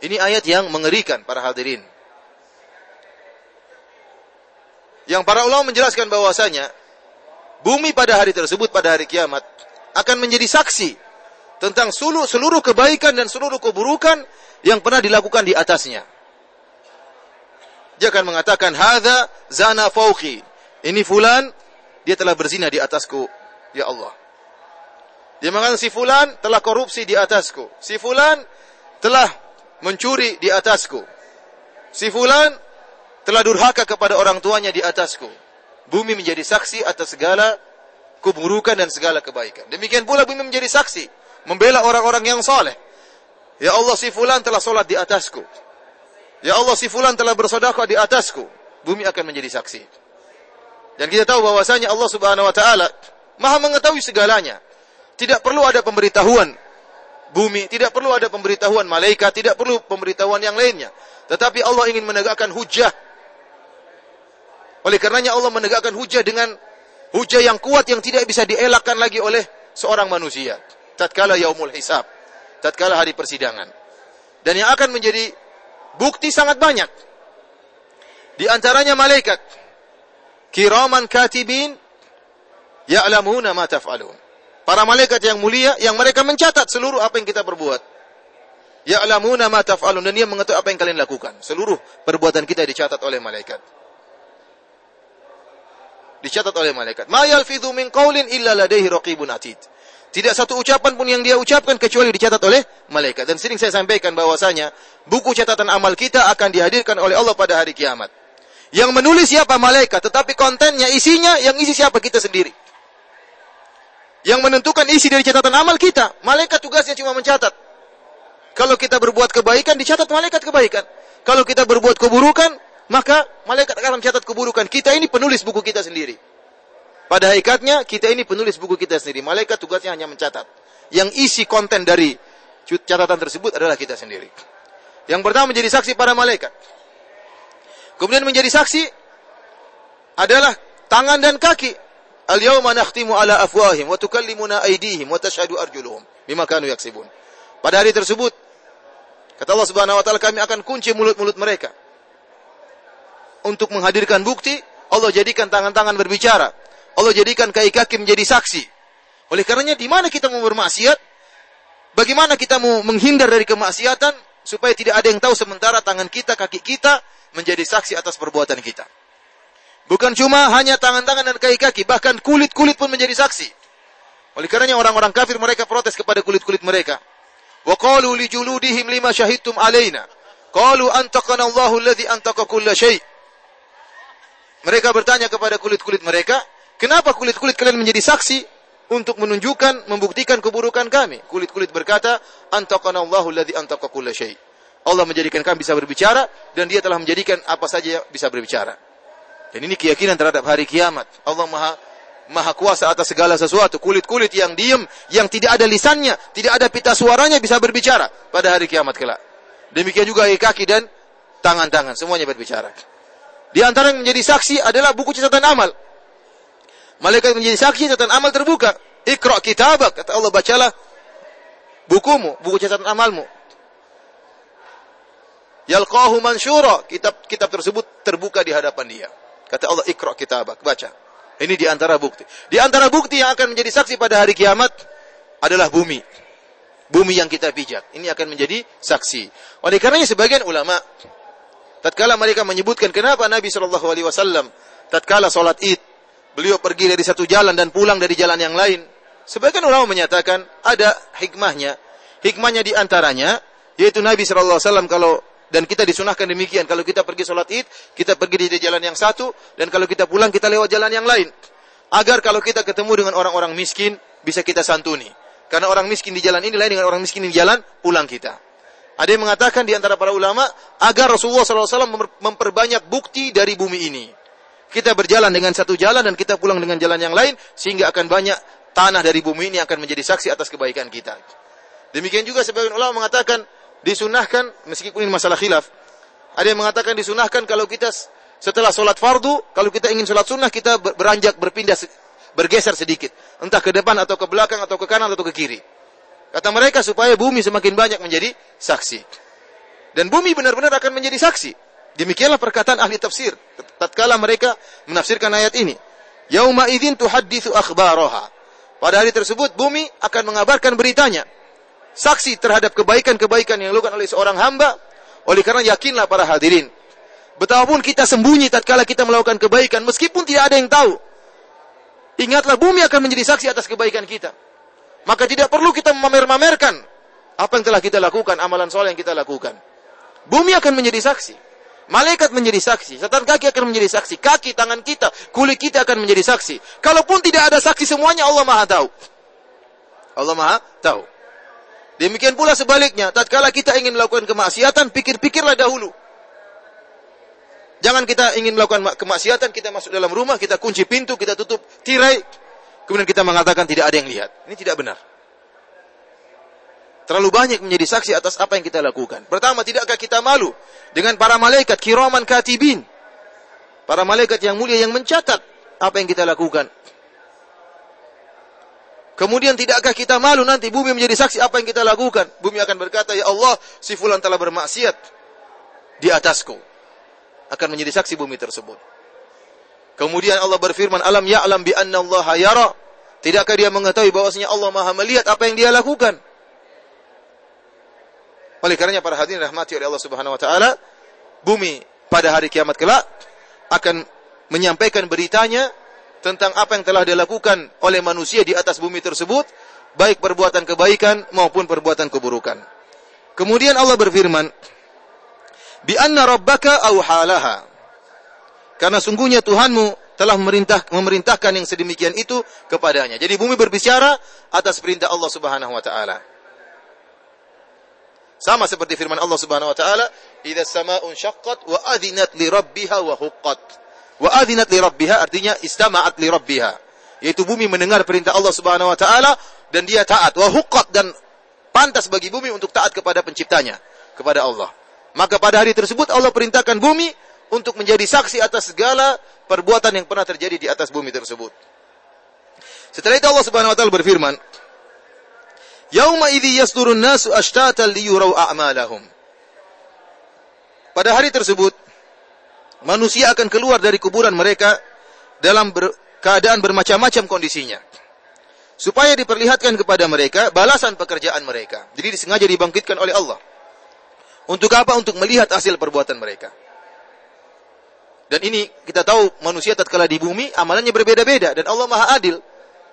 Speaker 2: Ini ayat yang mengerikan para hadirin. Yang para ulama menjelaskan bahwasanya bumi pada hari tersebut pada hari kiamat akan menjadi saksi tentang seluruh, seluruh kebaikan dan seluruh keburukan yang pernah dilakukan di atasnya. Dia akan mengatakan, "Hadza zana fauqi." Ini fulan dia telah berzina di atasku, ya Allah. Dia mengatakan si fulan telah korupsi di atasku. Si fulan telah mencuri di atasku. Si fulan telah durhaka kepada orang tuanya di atasku. Bumi menjadi saksi atas segala keburukan dan segala kebaikan. Demikian pula bumi menjadi saksi. Membela orang-orang yang soleh. Ya Allah si fulan telah solat di atasku. Ya Allah si fulan telah bersedekah di atasku. Bumi akan menjadi saksi. Dan kita tahu bahwasanya Allah Subhanahu wa taala Maha mengetahui segalanya. Tidak perlu ada pemberitahuan bumi, tidak perlu ada pemberitahuan malaikat, tidak perlu pemberitahuan yang lainnya. Tetapi Allah ingin menegakkan hujah oleh karenanya Allah menegakkan hujah dengan hujah yang kuat yang tidak bisa dielakkan lagi oleh seorang manusia. Tatkala yaumul hisab. Tatkala hari persidangan. Dan yang akan menjadi bukti sangat banyak. Di antaranya malaikat. Kiraman katibin ya'lamuna ma taf'alun. Para malaikat yang mulia yang mereka mencatat seluruh apa yang kita perbuat. Ya'lamuna ma taf'alun dan dia mengetahui apa yang kalian lakukan. Seluruh perbuatan kita dicatat oleh malaikat dicatat oleh malaikat. Ma yalfidhu min qaulin illa ladaihi raqibun atid. Tidak satu ucapan pun yang dia ucapkan kecuali dicatat oleh malaikat. Dan sering saya sampaikan bahwasanya buku catatan amal kita akan dihadirkan oleh Allah pada hari kiamat. Yang menulis siapa malaikat, tetapi kontennya, isinya yang isi siapa kita sendiri. Yang menentukan isi dari catatan amal kita, malaikat tugasnya cuma mencatat. Kalau kita berbuat kebaikan, dicatat malaikat kebaikan. Kalau kita berbuat keburukan, maka malaikat akan mencatat keburukan. Kita ini penulis buku kita sendiri. Pada hakikatnya, kita ini penulis buku kita sendiri. Malaikat tugasnya hanya mencatat. Yang isi konten dari catatan tersebut adalah kita sendiri. Yang pertama menjadi saksi para malaikat. Kemudian menjadi saksi adalah tangan dan kaki. Al-yawma nakhtimu ala afwahim wa tukallimuna aydihim wa tashhadu arjuluhum bima kanu yaksibun. Pada hari tersebut kata Allah Subhanahu wa taala kami akan kunci mulut-mulut mereka untuk menghadirkan bukti, Allah jadikan tangan-tangan berbicara. Allah jadikan kaki-kaki menjadi saksi. Oleh karenanya di mana kita mau bermaksiat? Bagaimana kita mau menghindar dari kemaksiatan supaya tidak ada yang tahu sementara tangan kita, kaki kita menjadi saksi atas perbuatan kita. Bukan cuma hanya tangan-tangan dan kaki-kaki, bahkan kulit-kulit pun menjadi saksi. Oleh karenanya orang-orang kafir mereka protes kepada kulit-kulit mereka. Wa qalu li juludihim lima syahidtum alaina. Qalu antaqana Allahu alladhi antaqa kulla syai'. Mereka bertanya kepada kulit-kulit mereka, kenapa kulit-kulit kalian menjadi saksi untuk menunjukkan, membuktikan keburukan kami? Kulit-kulit berkata, Antaqana Allahu alladhi antaqa kulla. Allah menjadikan kami bisa berbicara dan dia telah menjadikan apa saja bisa berbicara. Dan ini keyakinan terhadap hari kiamat. Allah Maha Maha kuasa atas segala sesuatu. Kulit-kulit yang diam, yang tidak ada lisannya, tidak ada pita suaranya bisa berbicara pada hari kiamat kelak. Demikian juga kaki dan tangan-tangan, semuanya berbicara. Di antara yang menjadi saksi adalah buku catatan amal. Malaikat menjadi saksi catatan amal terbuka. Iqra kitabak, kata Allah bacalah bukumu, buku catatan amalmu. Yalqahu mansyura, kitab kitab tersebut terbuka di hadapan dia. Kata Allah, "Iqra kitabak." Baca. Ini di antara bukti. Di antara bukti yang akan menjadi saksi pada hari kiamat adalah bumi. Bumi yang kita pijak. Ini akan menjadi saksi. Oleh karenanya sebagian ulama tatkala mereka menyebutkan kenapa Nabi Shallallahu alaihi wasallam tatkala salat Id beliau pergi dari satu jalan dan pulang dari jalan yang lain. Sebagian ulama menyatakan ada hikmahnya. Hikmahnya di antaranya yaitu Nabi Shallallahu alaihi wasallam kalau dan kita disunahkan demikian. Kalau kita pergi sholat id, kita pergi di jalan yang satu. Dan kalau kita pulang, kita lewat jalan yang lain. Agar kalau kita ketemu dengan orang-orang miskin, bisa kita santuni. Karena orang miskin di jalan ini lain dengan orang miskin di jalan pulang kita. Ada yang mengatakan di antara para ulama, agar Rasulullah SAW memperbanyak bukti dari bumi ini. Kita berjalan dengan satu jalan dan kita pulang dengan jalan yang lain, sehingga akan banyak tanah dari bumi ini akan menjadi saksi atas kebaikan kita. Demikian juga sebagian ulama mengatakan, disunahkan meskipun ini masalah khilaf. Ada yang mengatakan disunahkan kalau kita setelah sholat fardu, kalau kita ingin sholat sunnah, kita beranjak, berpindah, bergeser sedikit. Entah ke depan atau ke belakang atau ke kanan atau ke kiri. Kata mereka supaya bumi semakin banyak menjadi saksi. Dan bumi benar-benar akan menjadi saksi. Demikianlah perkataan ahli tafsir. Tatkala mereka menafsirkan ayat ini. Yauma idzin tuhadditsu akhbaraha. Pada hari tersebut bumi akan mengabarkan beritanya saksi terhadap kebaikan-kebaikan yang dilakukan oleh seorang hamba, oleh karena yakinlah para hadirin. Betapapun kita sembunyi tatkala kita melakukan kebaikan, meskipun tidak ada yang tahu. Ingatlah bumi akan menjadi saksi atas kebaikan kita. Maka tidak perlu kita memamer-mamerkan apa yang telah kita lakukan, amalan soleh yang kita lakukan. Bumi akan menjadi saksi. Malaikat menjadi saksi. Setan kaki akan menjadi saksi. Kaki, tangan kita, kulit kita akan menjadi saksi. Kalaupun tidak ada saksi semuanya, Allah maha tahu. Allah maha tahu. Demikian pula sebaliknya, tatkala kita ingin melakukan kemaksiatan, pikir-pikirlah dahulu. Jangan kita ingin melakukan kemaksiatan, kita masuk dalam rumah, kita kunci pintu, kita tutup tirai, kemudian kita mengatakan tidak ada yang lihat. Ini tidak benar. Terlalu banyak menjadi saksi atas apa yang kita lakukan. Pertama, tidakkah kita malu dengan para malaikat kiraman katibin? Para malaikat yang mulia yang mencatat apa yang kita lakukan. Kemudian tidakkah kita malu nanti bumi menjadi saksi apa yang kita lakukan? Bumi akan berkata, "Ya Allah, si fulan telah bermaksiat di atasku." Akan menjadi saksi bumi tersebut. Kemudian Allah berfirman, "Alam ya'lam bi anna Allah yara?" Tidakkah dia mengetahui bahwasanya Allah Maha melihat apa yang dia lakukan? Oleh karenanya para hadirin rahmati oleh Allah Subhanahu wa taala, bumi pada hari kiamat kelak akan menyampaikan beritanya tentang apa yang telah dilakukan oleh manusia di atas bumi tersebut, baik perbuatan kebaikan maupun perbuatan keburukan. Kemudian Allah berfirman, "Bi anna rabbaka auhalaha." Karena sungguhnya Tuhanmu telah memerintah, memerintahkan yang sedemikian itu kepadanya. Jadi bumi berbicara atas perintah Allah Subhanahu wa taala. Sama seperti firman Allah Subhanahu wa taala, "Idza samaa'un syaqqat wa adzinat li rabbiha wa huqqat." Wa adzinat li rabbiha artinya istama'at li rabbiha. Yaitu bumi mendengar perintah Allah Subhanahu wa taala dan dia taat. Wa huqqat dan pantas bagi bumi untuk taat kepada penciptanya, kepada Allah. Maka pada hari tersebut Allah perintahkan bumi untuk menjadi saksi atas segala perbuatan yang pernah terjadi di atas bumi tersebut. Setelah itu Allah Subhanahu wa taala berfirman, "Yauma idzi yasdurun nasu ashtatan liyurau a'malahum." Pada hari tersebut manusia akan keluar dari kuburan mereka dalam ber, keadaan bermacam-macam kondisinya. Supaya diperlihatkan kepada mereka balasan pekerjaan mereka. Jadi disengaja dibangkitkan oleh Allah. Untuk apa? Untuk melihat hasil perbuatan mereka. Dan ini kita tahu manusia tatkala di bumi amalannya berbeda-beda dan Allah Maha Adil.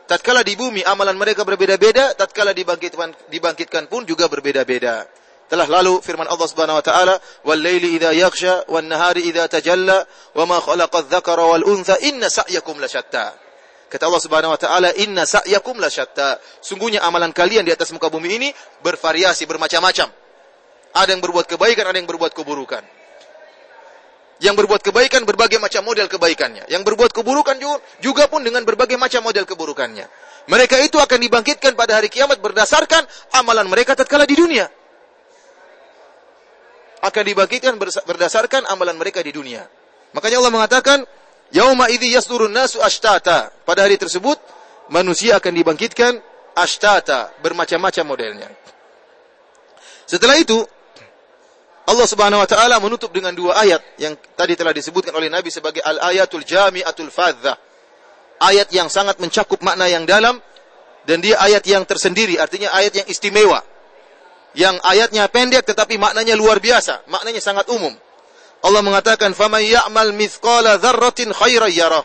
Speaker 2: Tatkala di bumi amalan mereka berbeda-beda, tatkala dibangkitkan dibangkitkan pun juga berbeda-beda. Telah lalu firman Allah Subhanahu wa taala, "Wal laili idza yaghsha wan nahari idza tajalla wa ma khalaqa dzakara wal untha inna sa'yakum lasyatta." Kata Allah Subhanahu wa taala, "Inna sa'yakum lasyatta." Sungguhnya amalan kalian di atas muka bumi ini bervariasi, bermacam-macam. Ada yang berbuat kebaikan, ada yang berbuat keburukan. Yang berbuat kebaikan berbagai macam model kebaikannya. Yang berbuat keburukan juga pun dengan berbagai macam model keburukannya. Mereka itu akan dibangkitkan pada hari kiamat berdasarkan amalan mereka tatkala di dunia akan dibagikan berdasarkan amalan mereka di dunia. Makanya Allah mengatakan, "Yauma idzi yasdurun nasu ashtata." Pada hari tersebut, manusia akan dibangkitkan ashtata, bermacam-macam modelnya. Setelah itu, Allah Subhanahu wa taala menutup dengan dua ayat yang tadi telah disebutkan oleh Nabi sebagai al-ayatul jami'atul fadzah. Ayat yang sangat mencakup makna yang dalam dan dia ayat yang tersendiri, artinya ayat yang istimewa. Yang ayatnya pendek tetapi maknanya luar biasa, maknanya sangat umum. Allah mengatakan, "Faman ya'mal mithqala dzarratin khairan yarah."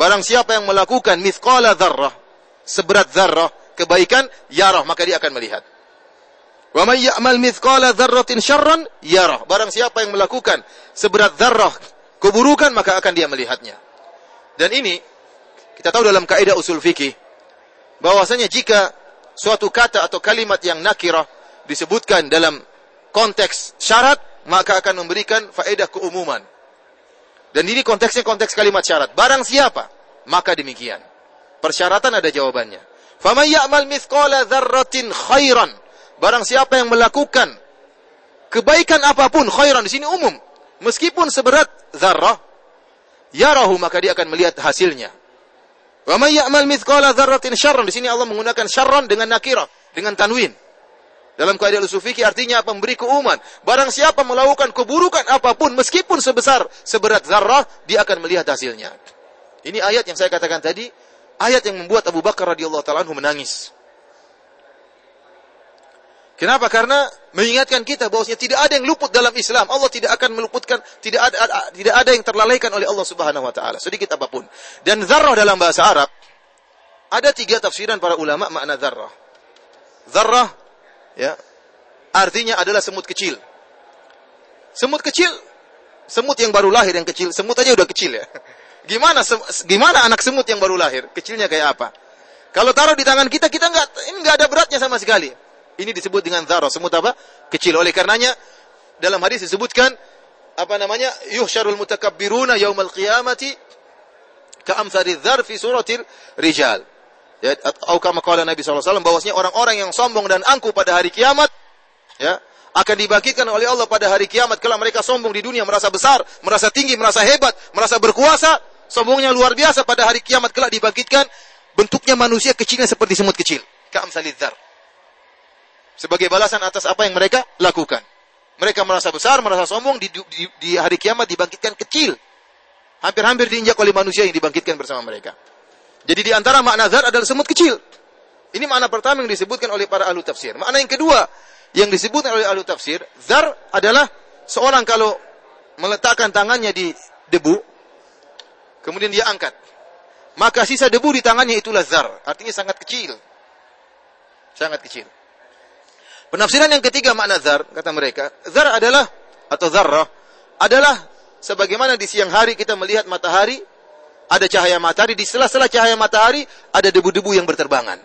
Speaker 2: Barang siapa yang melakukan mithqala dzarrah, seberat zarrah kebaikan, yarah, maka dia akan melihat. Wa may ya'mal mithqala dzarratin syarran yarah. Barang siapa yang melakukan seberat zarrah keburukan, maka akan dia melihatnya. Dan ini kita tahu dalam kaidah usul fikih bahwasanya jika suatu kata atau kalimat yang nakirah disebutkan dalam konteks syarat, maka akan memberikan faedah keumuman. Dan ini konteksnya konteks kalimat syarat. Barang siapa, maka demikian. Persyaratan ada jawabannya. Faman ya'mal mithqala dzarratin khairan. Barang siapa yang melakukan kebaikan apa pun khairan di sini umum. Meskipun seberat zarrah, yarahu maka dia akan melihat hasilnya. Wa may ya'mal mithqala dzarratin syarran. Di sini Allah menggunakan syarran dengan nakirah, dengan tanwin. Dalam kaidah usul fikih artinya memberi keumuman. Barang siapa melakukan keburukan apa pun meskipun sebesar seberat zarrah, dia akan melihat hasilnya. Ini ayat yang saya katakan tadi, ayat yang membuat Abu Bakar radhiyallahu taala menangis. Kenapa? Karena mengingatkan kita bahwasanya tidak ada yang luput dalam Islam. Allah tidak akan meluputkan, tidak ada, tidak ada yang terlalaikan oleh Allah Subhanahu wa taala, sedikit apa pun. Dan zarrah dalam bahasa Arab ada tiga tafsiran para ulama makna zarrah. Zarrah ya artinya adalah semut kecil. Semut kecil, semut yang baru lahir yang kecil, semut aja udah kecil ya. Gimana gimana anak semut yang baru lahir? Kecilnya kayak apa? Kalau taruh di tangan kita, kita nggak ini nggak ada beratnya sama sekali. Ini disebut dengan zarah, semut apa? Kecil. Oleh karenanya dalam hadis disebutkan apa namanya? Yuhsyarul mutakabbiruna yaumal qiyamati ka'amsari dzar fi suratil rijal. Ya, atau kama qala Nabi SAW bahwasanya orang-orang yang sombong dan angkuh pada hari kiamat ya akan dibangkitkan oleh Allah pada hari kiamat kalau mereka sombong di dunia merasa besar, merasa tinggi, merasa hebat, merasa berkuasa, sombongnya luar biasa pada hari kiamat kelak dibangkitkan bentuknya manusia kecilnya seperti semut kecil. Ka'amsalidzar. Sebagai balasan atas apa yang mereka lakukan. Mereka merasa besar, merasa sombong di, di, di hari kiamat dibangkitkan kecil. Hampir-hampir diinjak oleh manusia yang dibangkitkan bersama mereka. Jadi di antara makna zar adalah semut kecil. Ini makna pertama yang disebutkan oleh para ahli tafsir. Makna yang kedua yang disebutkan oleh ahli tafsir, zar adalah seorang kalau meletakkan tangannya di debu, kemudian dia angkat. Maka sisa debu di tangannya itulah zar. Artinya sangat kecil. Sangat kecil. Penafsiran yang ketiga makna zar, kata mereka, zar adalah, atau zarrah, adalah sebagaimana di siang hari kita melihat matahari ada cahaya matahari, di sela-sela cahaya matahari ada debu-debu yang berterbangan.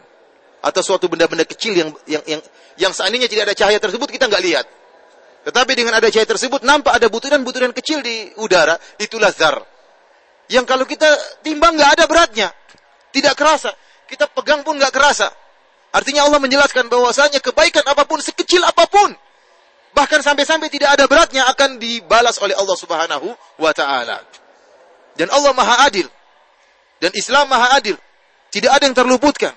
Speaker 2: Atau suatu benda-benda kecil yang yang yang yang seandainya tidak ada cahaya tersebut kita nggak lihat. Tetapi dengan ada cahaya tersebut nampak ada butiran-butiran kecil di udara, itulah zar. Yang kalau kita timbang nggak ada beratnya, tidak kerasa. Kita pegang pun nggak kerasa. Artinya Allah menjelaskan bahwasanya kebaikan apa pun sekecil apa pun bahkan sampai-sampai tidak ada beratnya akan dibalas oleh Allah Subhanahu wa taala. Dan Allah Maha Adil. Dan Islam Maha Adil. Tidak ada yang terluputkan.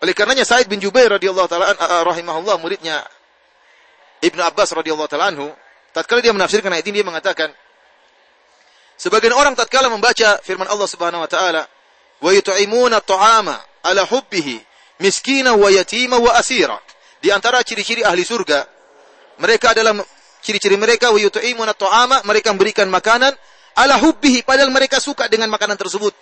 Speaker 2: Oleh karenanya Said bin Jubair radhiyallahu taala rahimahullah muridnya Ibnu Abbas radhiyallahu taala anhu, tatkala dia menafsirkan ayat ini dia mengatakan sebagian orang tatkala membaca firman Allah Subhanahu wa taala wa yut'imuna at'ama ala hubbihi miskina wa yatima wa asira. Di antara ciri-ciri ahli surga mereka adalah ciri-ciri mereka wa yut'imuna at'ama mereka memberikan makanan ala hubbihi padahal mereka suka dengan makanan tersebut.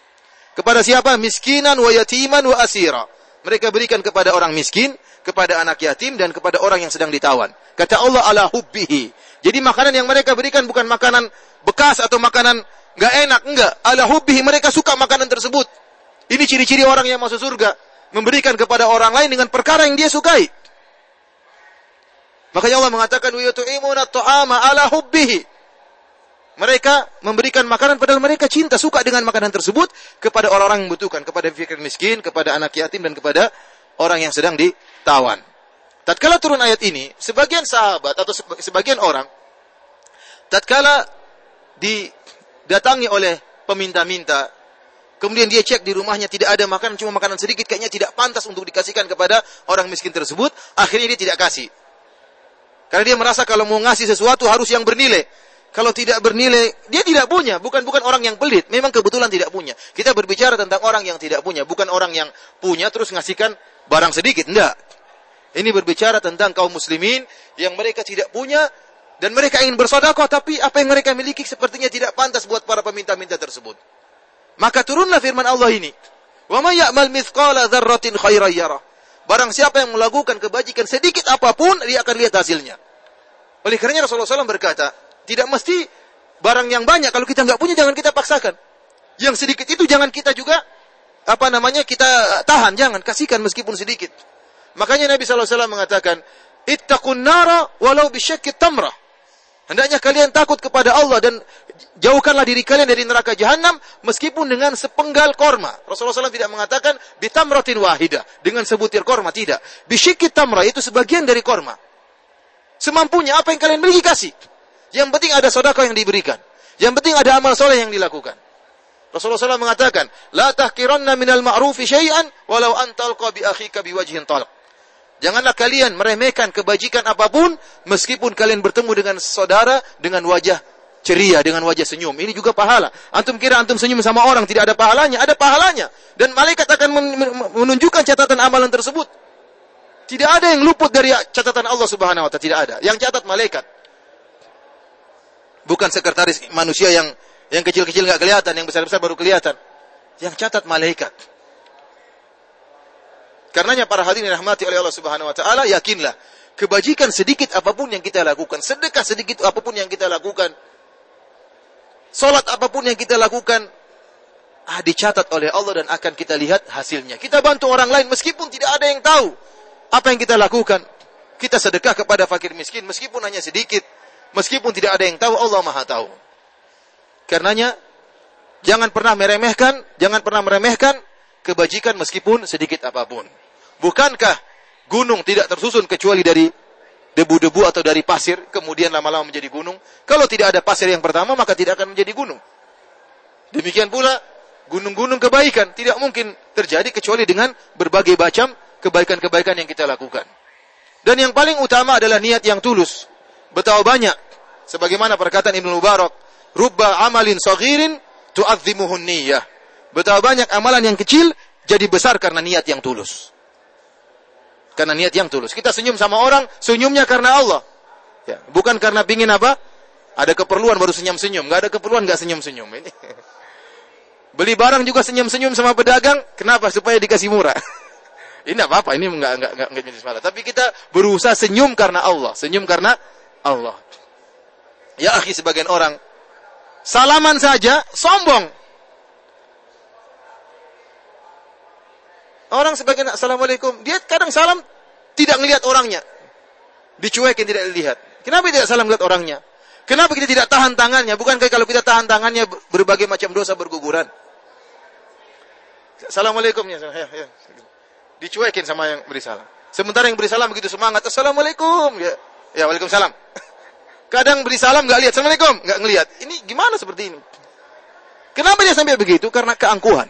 Speaker 2: Kepada siapa? Miskinan wa yatiman wa asira. Mereka berikan kepada orang miskin, kepada anak yatim dan kepada orang yang sedang ditawan. Kata Allah ala hubbihi. Jadi makanan yang mereka berikan bukan makanan bekas atau makanan enggak enak, enggak. Ala hubbihi mereka suka makanan tersebut. Ini ciri-ciri orang yang masuk surga, memberikan kepada orang lain dengan perkara yang dia sukai. Makanya Allah mengatakan wa yutimuna ta'ama ala hubbihi. Mereka memberikan makanan padahal mereka cinta, suka dengan makanan tersebut kepada orang-orang yang membutuhkan, kepada fikir miskin, kepada anak yatim dan kepada orang yang sedang ditawan. Tatkala turun ayat ini, sebagian sahabat atau sebagian orang tatkala didatangi oleh peminta-minta kemudian dia cek di rumahnya tidak ada makanan, cuma makanan sedikit, kayaknya tidak pantas untuk dikasihkan kepada orang miskin tersebut, akhirnya dia tidak kasih. Karena dia merasa kalau mau ngasih sesuatu harus yang bernilai. Kalau tidak bernilai, dia tidak punya. Bukan bukan orang yang pelit. Memang kebetulan tidak punya. Kita berbicara tentang orang yang tidak punya. Bukan orang yang punya terus ngasihkan barang sedikit. Tidak. Ini berbicara tentang kaum muslimin yang mereka tidak punya dan mereka ingin bersodakoh tapi apa yang mereka miliki sepertinya tidak pantas buat para peminta-minta tersebut. Maka turunlah firman Allah ini. Wa may ya'mal mithqala dzarratin khairan yarah. Barang siapa yang melakukan kebajikan sedikit apa pun, dia akan lihat hasilnya. Oleh karenanya Rasulullah SAW berkata, tidak mesti barang yang banyak. Kalau kita nggak punya, jangan kita paksakan. Yang sedikit itu jangan kita juga apa namanya kita tahan, jangan kasihkan meskipun sedikit. Makanya Nabi SAW mengatakan, ittaqun nara walau bisyakit tamrah. Hendaknya kalian takut kepada Allah dan jauhkanlah diri kalian dari neraka jahanam meskipun dengan sepenggal korma. Rasulullah SAW tidak mengatakan bitamratin wahidah dengan sebutir korma tidak. Bisyikit tamra itu sebagian dari korma. Semampunya apa yang kalian miliki kasih. Yang penting ada sodako yang diberikan. Yang penting ada amal soleh yang dilakukan. Rasulullah SAW mengatakan, La tahkiranna minal ma'rufi syai'an walau antalqa bi akhika biwajhin talq. Janganlah kalian meremehkan kebajikan apa pun meskipun kalian bertemu dengan saudara dengan wajah ceria, dengan wajah senyum. Ini juga pahala. Antum kira antum senyum sama orang tidak ada pahalanya? Ada pahalanya. Dan malaikat akan menunjukkan catatan amalan tersebut. Tidak ada yang luput dari catatan Allah Subhanahu wa taala, tidak ada. Yang catat malaikat. Bukan sekretaris manusia yang yang kecil-kecil nggak kelihatan, yang besar-besar baru kelihatan. Yang catat malaikat. Karenanya para hadirin rahmati oleh Allah Subhanahu wa taala, yakinlah kebajikan sedikit apa pun yang kita lakukan, sedekah sedikit apa pun yang kita lakukan, salat apa pun yang kita lakukan, ah, dicatat oleh Allah dan akan kita lihat hasilnya. Kita bantu orang lain meskipun tidak ada yang tahu apa yang kita lakukan? Kita sedekah kepada fakir miskin meskipun hanya sedikit. Meskipun tidak ada yang tahu, Allah Maha tahu. Karenanya jangan pernah meremehkan, jangan pernah meremehkan kebajikan meskipun sedikit apa pun. Bukankah gunung tidak tersusun kecuali dari debu-debu atau dari pasir, kemudian lama-lama menjadi gunung? Kalau tidak ada pasir yang pertama, maka tidak akan menjadi gunung. Demikian pula gunung-gunung kebaikan tidak mungkin terjadi kecuali dengan berbagai macam kebaikan-kebaikan yang kita lakukan. Dan yang paling utama adalah niat yang tulus. Betapa banyak sebagaimana perkataan Ibnu Mubarak, rubba amalin saghirin tu'azzimuhun niyyah. Betapa banyak amalan yang kecil jadi besar karena niat yang tulus. Karena niat yang tulus. Kita senyum sama orang, senyumnya karena Allah. Ya, bukan karena pingin apa? Ada keperluan baru senyum-senyum. Gak ada keperluan gak senyum-senyum. Ini. Beli barang juga senyum-senyum sama pedagang. Kenapa? Supaya dikasih murah. Ini apa-apa, ini enggak enggak enggak, enggak jadi. Tapi kita berusaha senyum karena Allah, senyum karena Allah. Ya akhi sebagian orang salaman saja sombong. Orang sebagian assalamualaikum, dia kadang salam tidak melihat orangnya. Dicuekin tidak dilihat. Kenapa tidak salam melihat orangnya? Kenapa kita tidak tahan tangannya? Bukankah kalau kita tahan tangannya berbagai macam dosa berguguran? Assalamualaikum ya, ya, ya dicuekin sama yang beri salam. Sementara yang beri salam begitu semangat, Assalamualaikum. Ya, ya Waalaikumsalam. Kadang beri salam nggak lihat, Assalamualaikum, nggak ngelihat. Ini gimana seperti ini? Kenapa dia sampai begitu? Karena keangkuhan.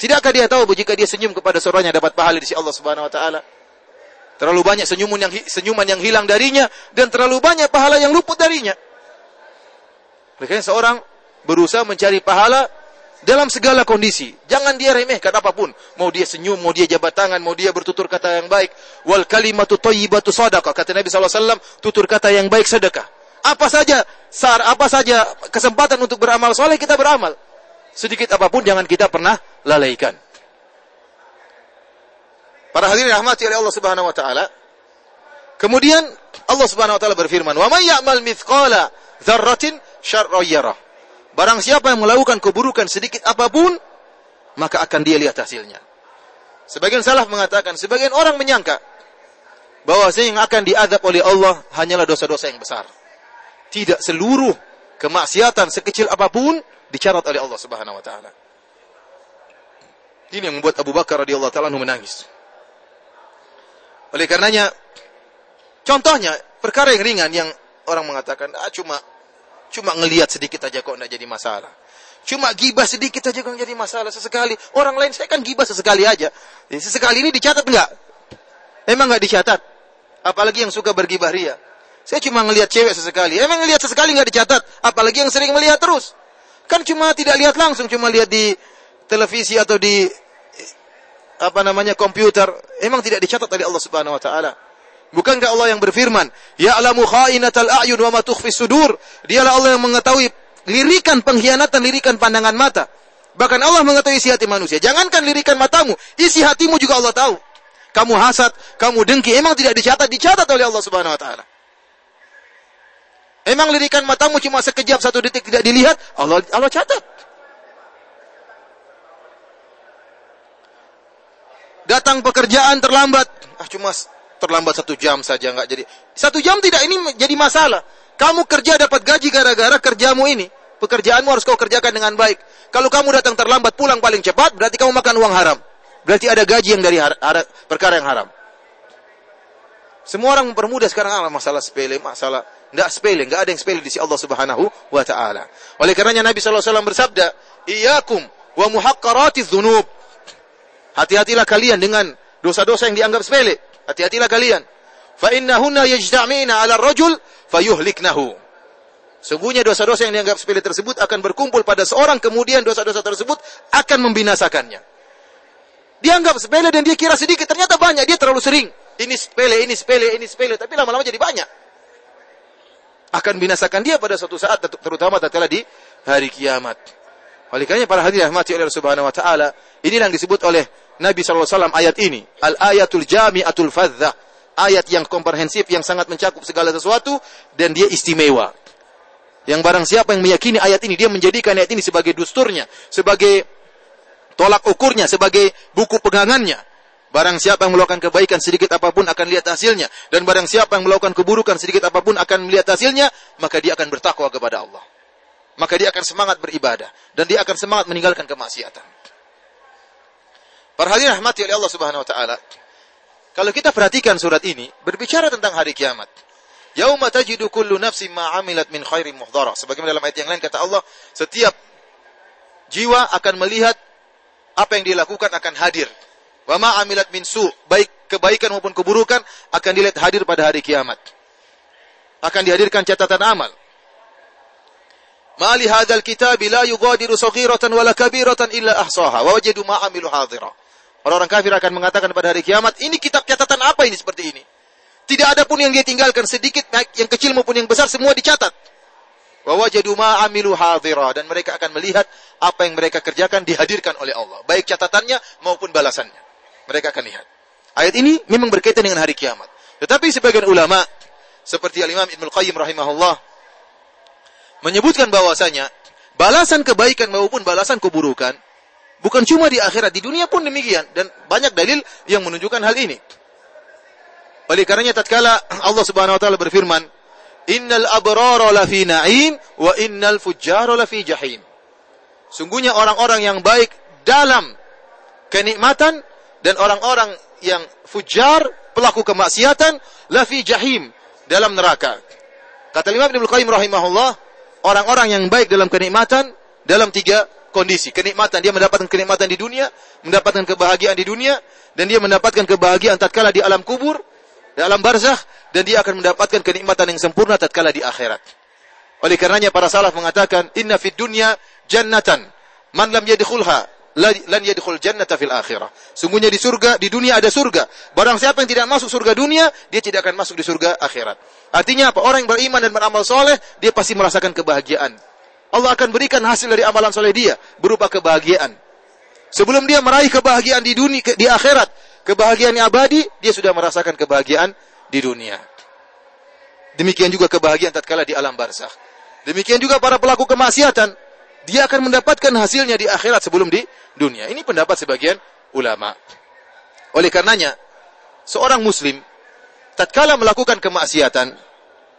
Speaker 2: Tidakkah dia tahu jika dia senyum kepada saudaranya dapat pahala di sisi Allah Subhanahu wa taala? Terlalu banyak senyuman yang senyuman yang hilang darinya dan terlalu banyak pahala yang luput darinya. Makanya seorang berusaha mencari pahala dalam segala kondisi. Jangan dia remehkan apa pun. Mau dia senyum, mau dia jabat tangan, mau dia bertutur kata yang baik. Wal kalimatu thayyibatu sadaqah. Kata Nabi SAW, tutur kata yang baik sedekah. Apa saja, sar, apa saja kesempatan untuk beramal soleh, kita beramal. Sedikit apa pun jangan kita pernah lalaikan. Para hadirin rahmati oleh Allah Subhanahu wa taala. Kemudian Allah Subhanahu wa taala berfirman, "Wa may ya'mal mithqala dzarratin syarran yarah." Barang siapa yang melakukan keburukan sedikit apa pun, maka akan dia lihat hasilnya. Sebagian salah mengatakan, sebagian orang menyangka bahwa yang akan diadab oleh Allah hanyalah dosa-dosa yang besar. Tidak seluruh kemaksiatan sekecil apa pun dicatat oleh Allah Subhanahu wa taala. Ini yang membuat Abu Bakar radhiyallahu taala menangis. Oleh karenanya contohnya perkara yang ringan yang orang mengatakan ah cuma Cuma ngelihat sedikit aja kok tidak jadi masalah. Cuma gibah sedikit saja kan jadi masalah sesekali. Orang lain saya kan gibah sesekali aja. Jadi sesekali ini dicatat enggak? Emang enggak dicatat? Apalagi yang suka bergibah ria. Saya cuma ngelihat cewek sesekali. Emang ngelihat sesekali enggak dicatat? Apalagi yang sering melihat terus. Kan cuma tidak lihat langsung, cuma lihat di televisi atau di apa namanya komputer. Emang tidak dicatat oleh Allah Subhanahu wa taala. Bukankah Allah yang berfirman, "Ya'lamu kha'inatal a'yun wa ma tukhfis sudur." Dialah Allah yang mengetahui lirikan pengkhianatan, lirikan pandangan mata. Bahkan Allah mengetahui isi hati manusia. Jangankan lirikan matamu, isi hatimu juga Allah tahu. Kamu hasad, kamu dengki, emang tidak dicatat, dicatat oleh Allah Subhanahu wa taala. Emang lirikan matamu cuma sekejap satu detik tidak dilihat, Allah Allah catat. Datang pekerjaan terlambat, ah cuma terlambat satu jam saja nggak jadi. Satu jam tidak ini jadi masalah. Kamu kerja dapat gaji gara-gara kerjamu ini. Pekerjaanmu harus kau kerjakan dengan baik. Kalau kamu datang terlambat pulang paling cepat, berarti kamu makan uang haram. Berarti ada gaji yang dari perkara yang haram. Semua orang mempermudah sekarang ah, masalah sepele, masalah tidak sepele, nggak ada yang sepele di sisi Allah Subhanahu wa taala. Oleh karenanya Nabi sallallahu alaihi wasallam bersabda, "Iyyakum wa muhaqqaratiz dzunub." Hati-hatilah kalian dengan dosa-dosa yang dianggap sepele. Hati-hatilah kalian. Fa innahunna yajtami'na 'ala ar-rajul fayuhliknahu. Sungguhnya dosa-dosa yang dianggap sepele tersebut akan berkumpul pada seorang kemudian dosa-dosa tersebut akan membinasakannya. Dianggap sepele dan dia kira sedikit, ternyata banyak, dia terlalu sering. Ini sepele, ini sepele, ini sepele, tapi lama-lama jadi banyak. Akan binasakan dia pada suatu saat terutama tatkala di hari kiamat. Oleh karena para hadirin rahmati oleh Subhanahu wa taala, inilah yang disebut oleh Nabi wasallam ayat ini, al-ayatul jami'atul fadzah ayat yang komprehensif yang sangat mencakup segala sesuatu dan dia istimewa. Yang barang siapa yang meyakini ayat ini dia menjadikan ayat ini sebagai dusturnya, sebagai tolak ukurnya, sebagai buku pegangannya. Barang siapa yang melakukan kebaikan sedikit apa pun akan lihat hasilnya dan barang siapa yang melakukan keburukan sedikit apa pun akan melihat hasilnya, maka dia akan bertakwa kepada Allah. Maka dia akan semangat beribadah dan dia akan semangat meninggalkan kemaksiatan. Para hadirin rahmati oleh Allah Subhanahu wa taala, kalau kita perhatikan surat ini, berbicara tentang hari kiamat. Yauma tajidu kullu nafsin ma amilat min khairin muhdara. Sebagaimana dalam ayat yang lain kata Allah, setiap jiwa akan melihat apa yang dilakukan akan hadir. Wa ma amilat min su, baik kebaikan maupun keburukan akan dilihat hadir pada hari kiamat. Akan dihadirkan catatan amal. Ma li hadzal kitabi la yughadiru saghiratan wala kabiratan illa ahsaha wa wajadu ma amilu hadira. Orang-orang kafir akan mengatakan pada hari kiamat, ini kitab catatan apa ini seperti ini? Tidak ada pun yang dia tinggalkan sedikit, yang kecil maupun yang besar, semua dicatat. Wa wajadu ma amilu hadira dan mereka akan melihat apa yang mereka kerjakan dihadirkan oleh Allah, baik catatannya maupun balasannya. Mereka akan lihat. Ayat ini memang berkaitan dengan hari kiamat. Tetapi sebagian ulama seperti Al-Imam Ibnu Qayyim rahimahullah menyebutkan bahwasanya balasan kebaikan maupun balasan keburukan Bukan cuma di akhirat, di dunia pun demikian. Dan banyak dalil yang menunjukkan hal ini. Oleh karenanya tatkala Allah Subhanahu wa taala berfirman, "Innal abrara lafi na'im wa innal fujjara lafi jahim." Sungguhnya orang-orang yang baik dalam kenikmatan dan orang-orang yang fujar, pelaku kemaksiatan, lafi jahim, dalam neraka. Kata Imam Ibnu Qayyim rahimahullah, orang-orang yang baik dalam kenikmatan dalam tiga kondisi, kenikmatan. Dia mendapatkan kenikmatan di dunia, mendapatkan kebahagiaan di dunia, dan dia mendapatkan kebahagiaan tatkala di alam kubur, di alam barzakh, dan dia akan mendapatkan kenikmatan yang sempurna tatkala di akhirat. Oleh karenanya para salaf mengatakan, "Inna fid dunya jannatan, man lam yadkhulha lan yadkhul jannata fil akhirah." Sungguhnya di surga, di dunia ada surga. Barang siapa yang tidak masuk surga dunia, dia tidak akan masuk di surga akhirat. Artinya apa? Orang yang beriman dan beramal soleh, dia pasti merasakan kebahagiaan. Allah akan berikan hasil dari amalan soleh dia berupa kebahagiaan. Sebelum dia meraih kebahagiaan di dunia di akhirat, kebahagiaan yang abadi, dia sudah merasakan kebahagiaan di dunia. Demikian juga kebahagiaan tatkala di alam barzakh. Demikian juga para pelaku kemaksiatan, dia akan mendapatkan hasilnya di akhirat sebelum di dunia. Ini pendapat sebagian ulama. Oleh karenanya, seorang muslim tatkala melakukan kemaksiatan,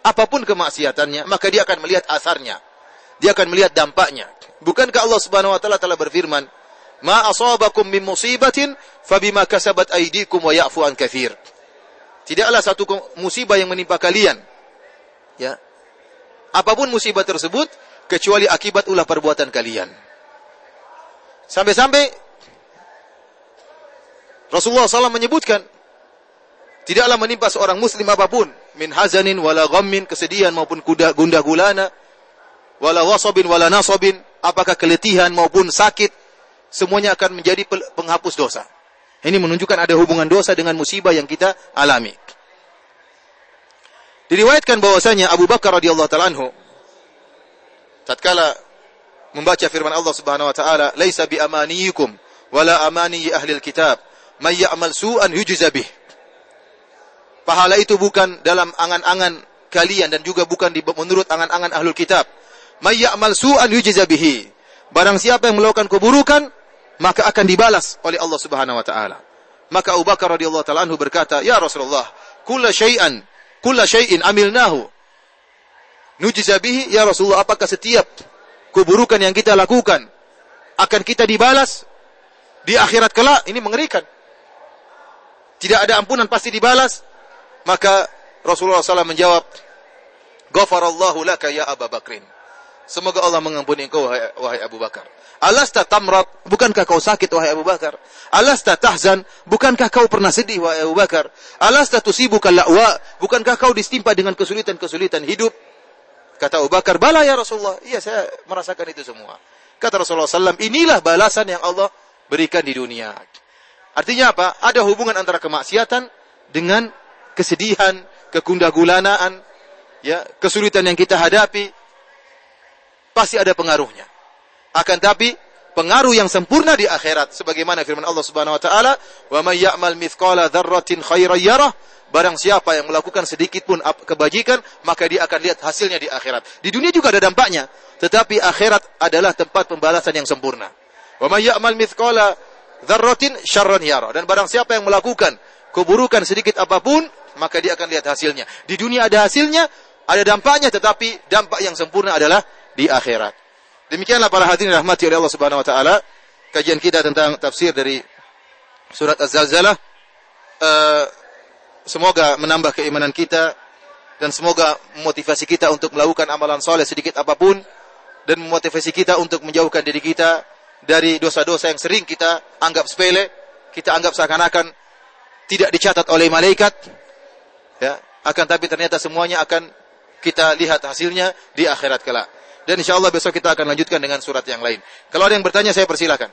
Speaker 2: apa pun kemaksiatannya, maka dia akan melihat asarnya dia akan melihat dampaknya. Bukankah Allah Subhanahu wa taala telah berfirman, "Ma asabakum min musibatin fabima kasabat aydikum wa ya'fu an katsir." Tidaklah satu musibah yang menimpa kalian. Ya. Apa pun musibah tersebut kecuali akibat ulah perbuatan kalian. Sampai-sampai Rasulullah SAW menyebutkan tidaklah menimpa seorang muslim apa pun min hazanin wala ghammin kesedihan maupun kuda gundah gulana wala wasabin wala nasabin apakah keletihan maupun sakit semuanya akan menjadi penghapus dosa. Ini menunjukkan ada hubungan dosa dengan musibah yang kita alami. Diriwayatkan bahwasanya Abu Bakar radhiyallahu taala anhu tatkala membaca firman Allah Subhanahu wa taala, "Laisa bi amaniyikum wala amani ahli alkitab, may ya'mal su'an yujza bih." Pahala itu bukan dalam angan-angan kalian dan juga bukan di, menurut angan-angan ahlul kitab. May ya'mal su'an yujza bihi. Barang siapa yang melakukan keburukan, maka akan dibalas oleh Allah Subhanahu wa taala. Maka Abu Bakar radhiyallahu taala anhu berkata, "Ya Rasulullah, kulla syai'an, kulla syai'in amilnahu." Nujiza bihi, ya Rasulullah, apakah setiap keburukan yang kita lakukan akan kita dibalas di akhirat kelak? Ini mengerikan. Tidak ada ampunan pasti dibalas. Maka Rasulullah SAW menjawab, Ghafarallahu laka ya Abu Bakrin. Semoga Allah mengampuni engkau wahai, wahai Abu Bakar. Alasta tamrat, bukankah kau sakit wahai Abu Bakar? Alasta tahzan, bukankah kau pernah sedih wahai Abu Bakar? Alasta tusibuka la'wa, bukankah kau distimpa dengan kesulitan-kesulitan hidup? Kata Abu Bakar, bala ya Rasulullah. Iya, saya merasakan itu semua. Kata Rasulullah SAW, inilah balasan yang Allah berikan di dunia. Artinya apa? Ada hubungan antara kemaksiatan dengan kesedihan, kekundagulanaan, ya, kesulitan yang kita hadapi. Pasti ada pengaruhnya. Akan tapi pengaruh yang sempurna di akhirat sebagaimana firman Allah Subhanahu wa taala, "Wa may ya'mal mithqala dzarratin khairan yarah." Barang siapa yang melakukan sedikit pun kebajikan, maka dia akan lihat hasilnya di akhirat. Di dunia juga ada dampaknya, tetapi akhirat adalah tempat pembalasan yang sempurna. Wa may ya'mal mithqala dzarratin syarran yarah. Dan barang siapa yang melakukan keburukan sedikit apa pun, maka dia akan lihat hasilnya. Di dunia ada hasilnya, ada dampaknya, tetapi dampak yang sempurna adalah di akhirat. Demikianlah para hadirin rahmati oleh Allah Subhanahu wa taala kajian kita tentang tafsir dari surat Az-Zalzalah. Uh, semoga menambah keimanan kita dan semoga memotivasi kita untuk melakukan amalan soleh sedikit apa pun dan memotivasi kita untuk menjauhkan diri kita dari dosa-dosa yang sering kita anggap sepele, kita anggap seakan-akan tidak dicatat oleh malaikat, ya, akan tapi ternyata semuanya akan kita lihat hasilnya di akhirat kelak. Dan insya Allah besok kita akan lanjutkan dengan surat yang lain. Kalau ada yang bertanya, saya persilahkan.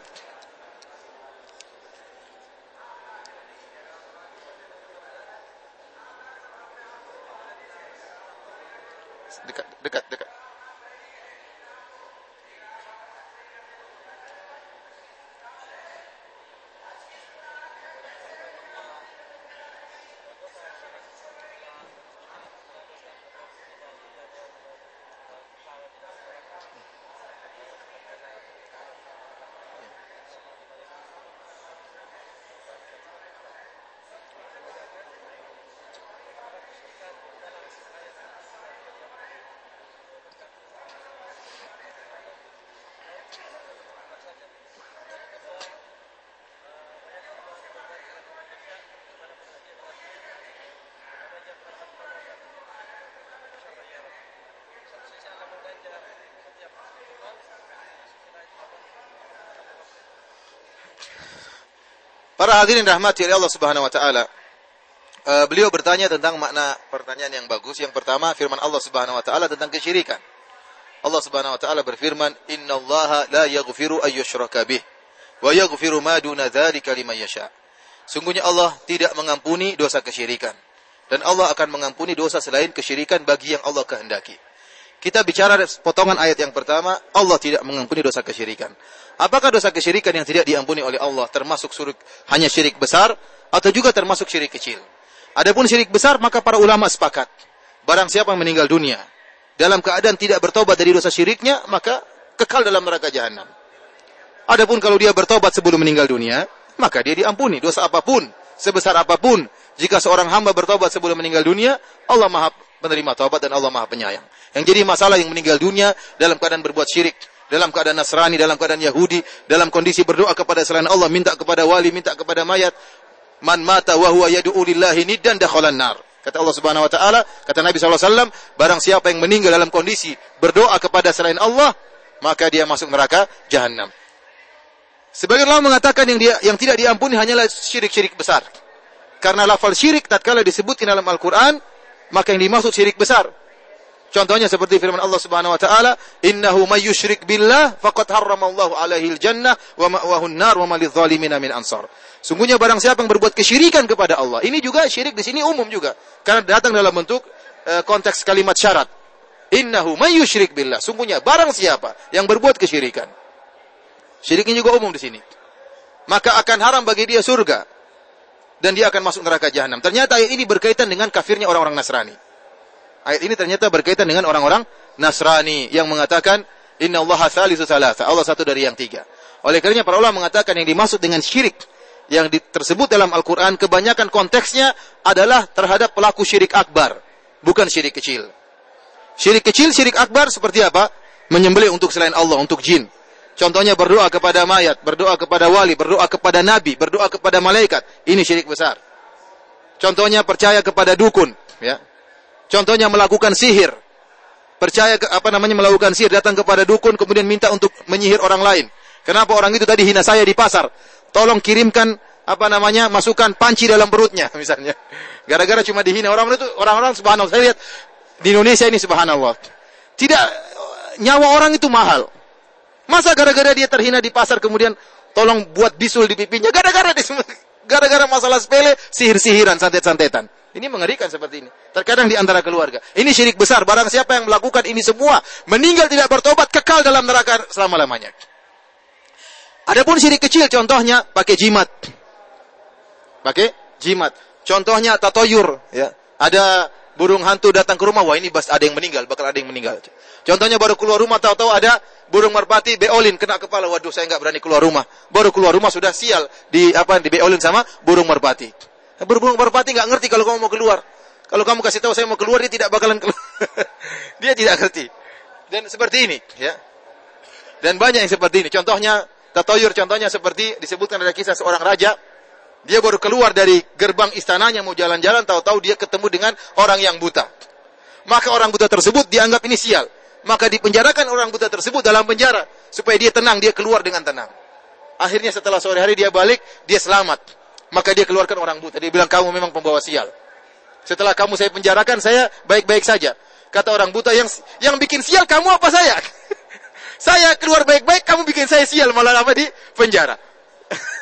Speaker 2: Para hadirin rahmati oleh Allah Subhanahu wa taala. Uh, beliau bertanya tentang makna pertanyaan yang bagus. Yang pertama firman Allah Subhanahu wa taala tentang kesyirikan. Allah Subhanahu wa taala berfirman, "Innallaha la yaghfiru ay yushraka bih wa yaghfiru ma duna dzalika liman yasha." Sungguhnya Allah tidak mengampuni dosa kesyirikan dan Allah akan mengampuni dosa selain kesyirikan bagi yang Allah kehendaki. Kita bicara potongan ayat yang pertama, Allah tidak mengampuni dosa kesyirikan. Apakah dosa kesyirikan yang tidak diampuni oleh Allah termasuk syirik hanya syirik besar atau juga termasuk syirik kecil? Adapun syirik besar maka para ulama sepakat. Barang siapa yang meninggal dunia dalam keadaan tidak bertobat dari dosa syiriknya maka kekal dalam neraka jahanam. Adapun kalau dia bertobat sebelum meninggal dunia, maka dia diampuni dosa apa pun, sebesar apa pun. Jika seorang hamba bertobat sebelum meninggal dunia, Allah Maha penerima taubat dan Allah Maha penyayang. Yang jadi masalah yang meninggal dunia dalam keadaan berbuat syirik, dalam keadaan Nasrani, dalam keadaan Yahudi, dalam kondisi berdoa kepada selain Allah, minta kepada wali, minta kepada mayat. Man mata wa huwa yad'u lillahi niddan dakhalan nar. Kata Allah Subhanahu wa taala, kata Nabi wasallam, barang siapa yang meninggal dalam kondisi berdoa kepada selain Allah, maka dia masuk neraka jahanam. Sebagian ulama mengatakan yang dia yang tidak diampuni hanyalah syirik-syirik besar. Karena lafal syirik tatkala disebutkan dalam Al-Qur'an, maka yang dimaksud syirik besar. Contohnya seperti firman Allah Subhanahu wa taala, "Innahu may yusyrik billah faqad harramallahu alaihi al-jannah wa ma'wahu an-nar wa ma lidh-dhalimin min ansar." Sungguhnya barang siapa yang berbuat kesyirikan kepada Allah, ini juga syirik di sini umum juga karena datang dalam bentuk uh, konteks kalimat syarat. Innahu may yusyrik billah. Sungguhnya barang siapa yang berbuat kesyirikan. Syiriknya juga umum di sini. Maka akan haram bagi dia surga dan dia akan masuk neraka jahanam. Ternyata ayat ini berkaitan dengan kafirnya orang-orang Nasrani. Ayat ini ternyata berkaitan dengan orang-orang Nasrani yang mengatakan Inna Allah thalithu thalatha. Allah satu dari yang tiga. Oleh karenanya para ulama mengatakan yang dimaksud dengan syirik yang tersebut dalam Al-Quran kebanyakan konteksnya adalah terhadap pelaku syirik akbar. Bukan syirik kecil. Syirik kecil, syirik akbar seperti apa? Menyembelih untuk selain Allah, untuk jin. Contohnya berdoa kepada mayat, berdoa kepada wali, berdoa kepada nabi, berdoa kepada malaikat. Ini syirik besar. Contohnya percaya kepada dukun, ya. Contohnya melakukan sihir. Percaya ke, apa namanya melakukan sihir datang kepada dukun kemudian minta untuk menyihir orang lain. Kenapa orang itu tadi hina saya di pasar? Tolong kirimkan apa namanya masukkan panci dalam perutnya misalnya. Gara-gara cuma dihina orang itu orang-orang subhanallah saya lihat di Indonesia ini subhanallah. Tidak nyawa orang itu mahal. Masa gara-gara dia terhina di pasar kemudian tolong buat bisul di pipinya gara-gara gara-gara masalah sepele sihir-sihiran santet-santetan. Ini mengerikan seperti ini. Terkadang di antara keluarga. Ini syirik besar. Barang siapa yang melakukan ini semua, meninggal tidak bertobat, kekal dalam neraka selama-lamanya. Adapun syirik kecil, contohnya pakai jimat. Pakai jimat. Contohnya tatoyur. Ya. Ada burung hantu datang ke rumah, wah ini bas ada yang meninggal, bakal ada yang meninggal. Contohnya baru keluar rumah, tahu-tahu ada burung merpati beolin kena kepala, waduh saya nggak berani keluar rumah. Baru keluar rumah sudah sial di apa di beolin sama burung merpati. Berburung merpati nggak ngerti kalau kamu mau keluar. Kalau kamu kasih tahu saya mau keluar, dia tidak bakalan keluar. dia tidak ngerti. Dan seperti ini, ya. Dan banyak yang seperti ini. Contohnya, tatoyur contohnya seperti disebutkan ada kisah seorang raja. Dia baru keluar dari gerbang istananya mau jalan-jalan, tahu-tahu dia ketemu dengan orang yang buta. Maka orang buta tersebut dianggap ini sial. Maka dipenjarakan orang buta tersebut dalam penjara. Supaya dia tenang, dia keluar dengan tenang. Akhirnya setelah sore hari dia balik, dia selamat. Maka dia keluarkan orang buta. Dia bilang, kamu memang pembawa sial. Setelah kamu saya penjarakan, saya baik-baik saja. Kata orang buta, yang yang bikin sial kamu apa saya? saya keluar baik-baik, kamu bikin saya sial. Malah apa di penjara.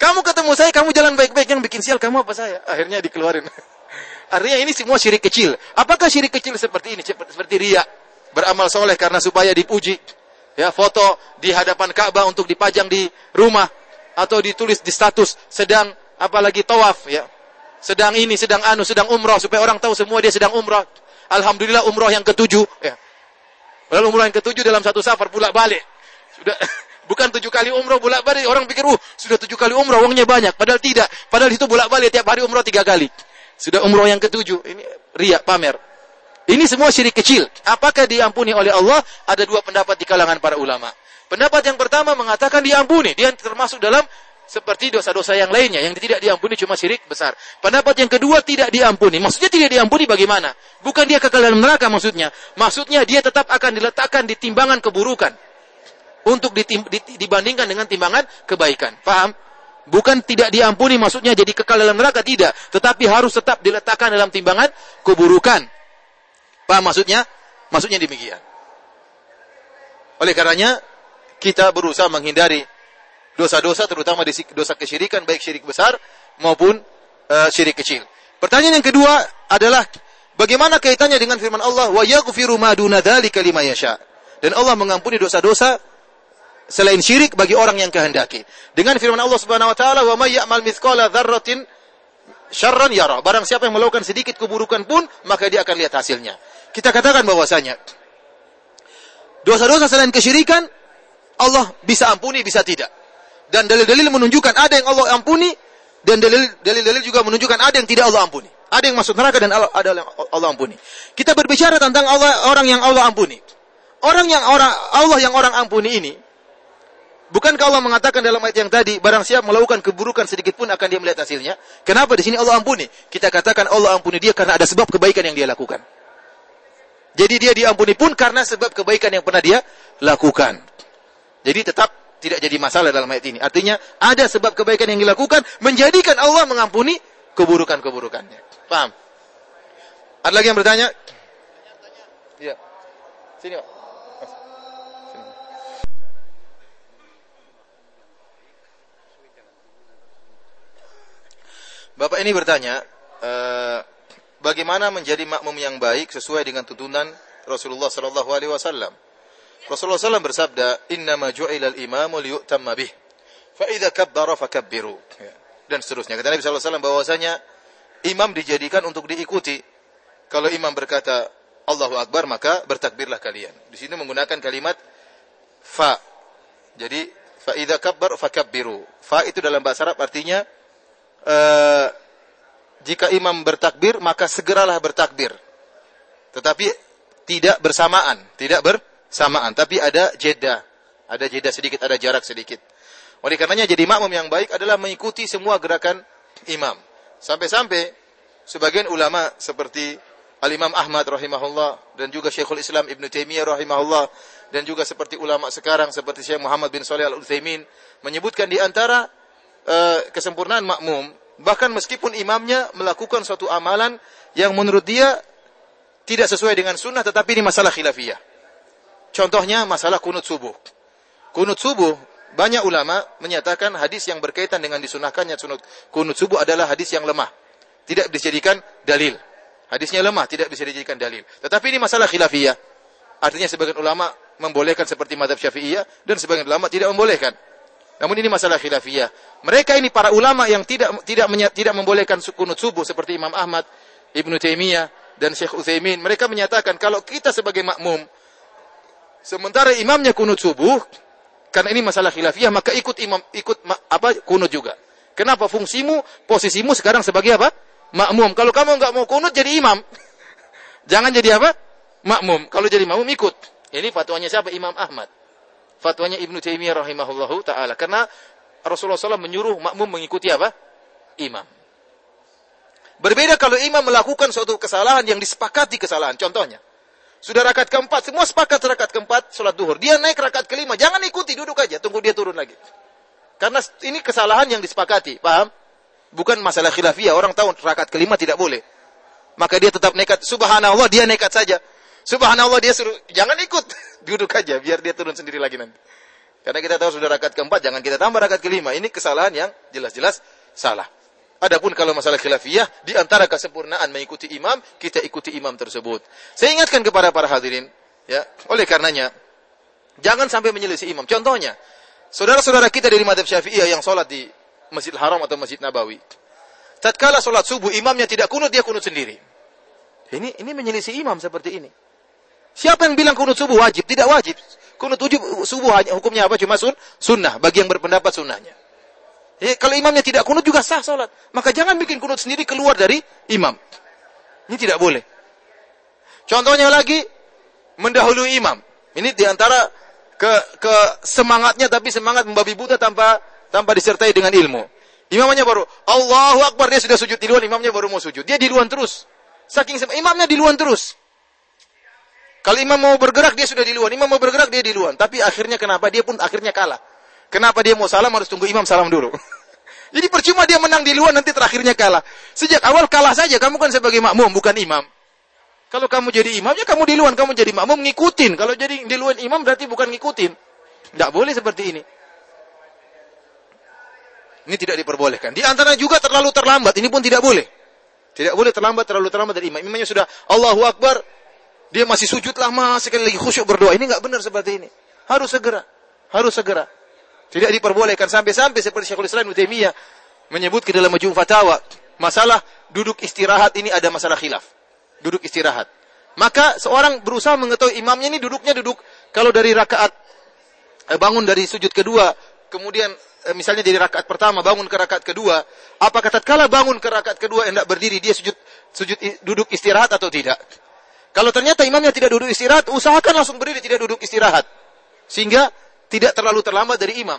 Speaker 2: kamu ketemu saya, kamu jalan baik-baik. Yang bikin sial kamu apa saya? Akhirnya dikeluarin. Artinya ini semua syirik kecil. Apakah syirik kecil seperti ini? Seperti, ria. Beramal soleh karena supaya dipuji. Ya, foto di hadapan Ka'bah untuk dipajang di rumah atau ditulis di status sedang apalagi tawaf ya. Sedang ini, sedang anu, sedang umrah supaya orang tahu semua dia sedang umrah. Alhamdulillah umrah yang ketujuh ya. Lalu umrah yang ketujuh dalam satu safar pula balik. Sudah bukan tujuh kali umrah bolak balik orang pikir uh sudah tujuh kali umrah uangnya banyak. Padahal tidak. Padahal itu bolak balik tiap hari umrah tiga kali. Sudah umrah yang ketujuh. Ini ria pamer. Ini semua syirik kecil. Apakah diampuni oleh Allah? Ada dua pendapat di kalangan para ulama. Pendapat yang pertama mengatakan diampuni. Dia termasuk dalam seperti dosa-dosa yang lainnya. Yang tidak diampuni cuma syirik besar. Pendapat yang kedua tidak diampuni. Maksudnya tidak diampuni bagaimana? Bukan dia kekal dalam neraka maksudnya. Maksudnya dia tetap akan diletakkan di timbangan keburukan untuk dibandingkan dengan timbangan kebaikan. Paham? Bukan tidak diampuni maksudnya jadi kekal dalam neraka tidak, tetapi harus tetap diletakkan dalam timbangan keburukan. Paham maksudnya? Maksudnya demikian. Oleh karenanya kita berusaha menghindari dosa-dosa terutama dosa kesyirikan baik syirik besar maupun uh, syirik kecil. Pertanyaan yang kedua adalah bagaimana kaitannya dengan firman Allah wa yaghfiru ma duna dzalika liman yasha. Dan Allah mengampuni dosa-dosa selain syirik bagi orang yang kehendaki. Dengan firman Allah Subhanahu wa taala wa may ya'mal mithqala dzarratin syarran yara. Barang siapa yang melakukan sedikit keburukan pun maka dia akan lihat hasilnya. Kita katakan bahwasanya dosa-dosa selain kesyirikan Allah bisa ampuni bisa tidak. Dan dalil-dalil menunjukkan ada yang Allah ampuni dan dalil-dalil juga menunjukkan ada yang tidak Allah ampuni. Ada yang masuk neraka dan ada yang Allah ampuni. Kita berbicara tentang Allah, orang yang Allah ampuni. Orang yang orang Allah yang orang ampuni ini Bukankah Allah mengatakan dalam ayat yang tadi, barang siapa melakukan keburukan sedikit pun akan dia melihat hasilnya? Kenapa di sini Allah ampuni? Kita katakan Allah ampuni dia karena ada sebab kebaikan yang dia lakukan. Jadi dia diampuni pun karena sebab kebaikan yang pernah dia lakukan. Jadi tetap tidak jadi masalah dalam ayat ini. Artinya ada sebab kebaikan yang dilakukan menjadikan Allah mengampuni keburukan-keburukannya. Paham? Ada lagi yang bertanya? Iya. Sini, Pak. Bapak ini bertanya, eh, bagaimana menjadi makmum yang baik sesuai dengan tuntunan Rasulullah wasallam? Rasulullah SAW bersabda, "Innama ju'ila al-imamu liyu'tamma bih. Fa idza kabbara fakabbiru." Ya. Dan seterusnya. Kata Nabi SAW bahwasanya imam dijadikan untuk diikuti. Kalau imam berkata Allahu Akbar maka bertakbirlah kalian. Di sini menggunakan kalimat fa. Jadi fa idza kabbar fakabbiru. Fa itu dalam bahasa Arab artinya uh, jika imam bertakbir maka segeralah bertakbir. Tetapi tidak bersamaan, tidak bersamaan, tapi ada jeda. Ada jeda sedikit, ada jarak sedikit. Oleh karenanya jadi makmum yang baik adalah mengikuti semua gerakan imam. Sampai-sampai sebagian ulama seperti Al-Imam Ahmad rahimahullah dan juga Syekhul Islam Ibn Taimiyah rahimahullah dan juga seperti ulama sekarang seperti Syekh Muhammad bin Shalih Al-Utsaimin menyebutkan di antara uh, kesempurnaan makmum bahkan meskipun imamnya melakukan suatu amalan yang menurut dia tidak sesuai dengan sunnah tetapi ini masalah khilafiyah. Contohnya masalah kunut subuh. Kunut subuh banyak ulama menyatakan hadis yang berkaitan dengan disunahkannya sunut kunut subuh adalah hadis yang lemah. Tidak dijadikan dalil. Hadisnya lemah, tidak bisa dijadikan dalil. Tetapi ini masalah khilafiyah. Artinya sebagian ulama membolehkan seperti madhab syafi'iyah dan sebagian ulama tidak membolehkan. Namun ini masalah khilafiyah. Mereka ini para ulama yang tidak tidak tidak membolehkan kunut subuh seperti Imam Ahmad, Ibnu Taimiyah dan Syekh Utsaimin. Mereka menyatakan kalau kita sebagai makmum sementara imamnya kunut subuh karena ini masalah khilafiyah maka ikut imam ikut apa kunut juga. Kenapa fungsimu, posisimu sekarang sebagai apa? makmum. Kalau kamu nggak mau kunut jadi imam. Jangan jadi apa? Makmum. Kalau jadi makmum ikut. Ini fatwanya siapa? Imam Ahmad. Fatwanya Ibnu Taimiyah rahimahullahu taala. Karena Rasulullah SAW menyuruh makmum mengikuti apa? Imam. Berbeda kalau imam melakukan suatu kesalahan yang disepakati kesalahan. Contohnya, sudah rakaat keempat, semua sepakat rakaat keempat, sholat duhur. Dia naik rakaat kelima, jangan ikuti, duduk aja, tunggu dia turun lagi. Karena ini kesalahan yang disepakati, paham? Bukan masalah khilafiyah. Orang tahu rakaat kelima tidak boleh. Maka dia tetap nekat. Subhanallah, dia nekat saja. Subhanallah, dia suruh, jangan ikut. Duduk aja, biar dia turun sendiri lagi nanti. Karena kita tahu sudah rakaat keempat, jangan kita tambah rakaat kelima. Ini kesalahan yang jelas-jelas salah. Adapun kalau masalah khilafiyah, di antara kesempurnaan mengikuti imam, kita ikuti imam tersebut. Saya ingatkan kepada para hadirin, ya, oleh karenanya, jangan sampai menyelisih imam. Contohnya, saudara-saudara kita dari madhab syafi'iyah yang sholat di Masjid Haram atau Masjid Nabawi. Tatkala sholat subuh, imamnya tidak kunut, dia kunut sendiri. Ini ini menyelisih imam seperti ini. Siapa yang bilang kunut subuh wajib? Tidak wajib. Kunut subuh hanya hukumnya apa? Cuma sun, sunnah. Bagi yang berpendapat sunnahnya. Eh, kalau imamnya tidak kunut juga sah sholat. Maka jangan bikin kunut sendiri keluar dari imam. Ini tidak boleh. Contohnya lagi, mendahului imam. Ini di antara ke, ke semangatnya tapi semangat membabi buta tanpa tanpa disertai dengan ilmu. Imamnya baru Allahu Akbar dia sudah sujud di luar, imamnya baru mau sujud. Dia di luar terus. Saking imamnya di luar terus. Kalau imam mau bergerak dia sudah di luar, imam mau bergerak dia di luar. Tapi akhirnya kenapa dia pun akhirnya kalah? Kenapa dia mau salam harus tunggu imam salam dulu? Jadi percuma dia menang di luar nanti terakhirnya kalah. Sejak awal kalah saja, kamu kan sebagai makmum bukan imam. Kalau kamu jadi imam, ya kamu di luar, kamu jadi makmum ngikutin. Kalau jadi di luar imam berarti bukan ngikutin. Tidak boleh seperti ini. Ini tidak diperbolehkan. Di antara juga terlalu terlambat. Ini pun tidak boleh. Tidak boleh terlambat, terlalu terlambat dari imam. Imamnya sudah Allahu Akbar. Dia masih sujud lama, sekali lagi khusyuk berdoa. Ini nggak benar seperti ini. Harus segera. Harus segera. Tidak diperbolehkan. Sampai-sampai seperti Syekhul Islam Taimiyah menyebut ke dalam majmu fatawa. Masalah duduk istirahat ini ada masalah khilaf. Duduk istirahat. Maka seorang berusaha mengetahui imamnya ini duduknya duduk. Kalau dari rakaat eh, bangun dari sujud kedua, kemudian Eh, misalnya dari rakaat pertama bangun ke rakaat kedua, apakah tatkala bangun ke rakaat kedua hendak berdiri dia sujud sujud duduk istirahat atau tidak? Kalau ternyata imamnya tidak duduk istirahat, usahakan langsung berdiri tidak duduk istirahat. Sehingga tidak terlalu terlambat dari imam.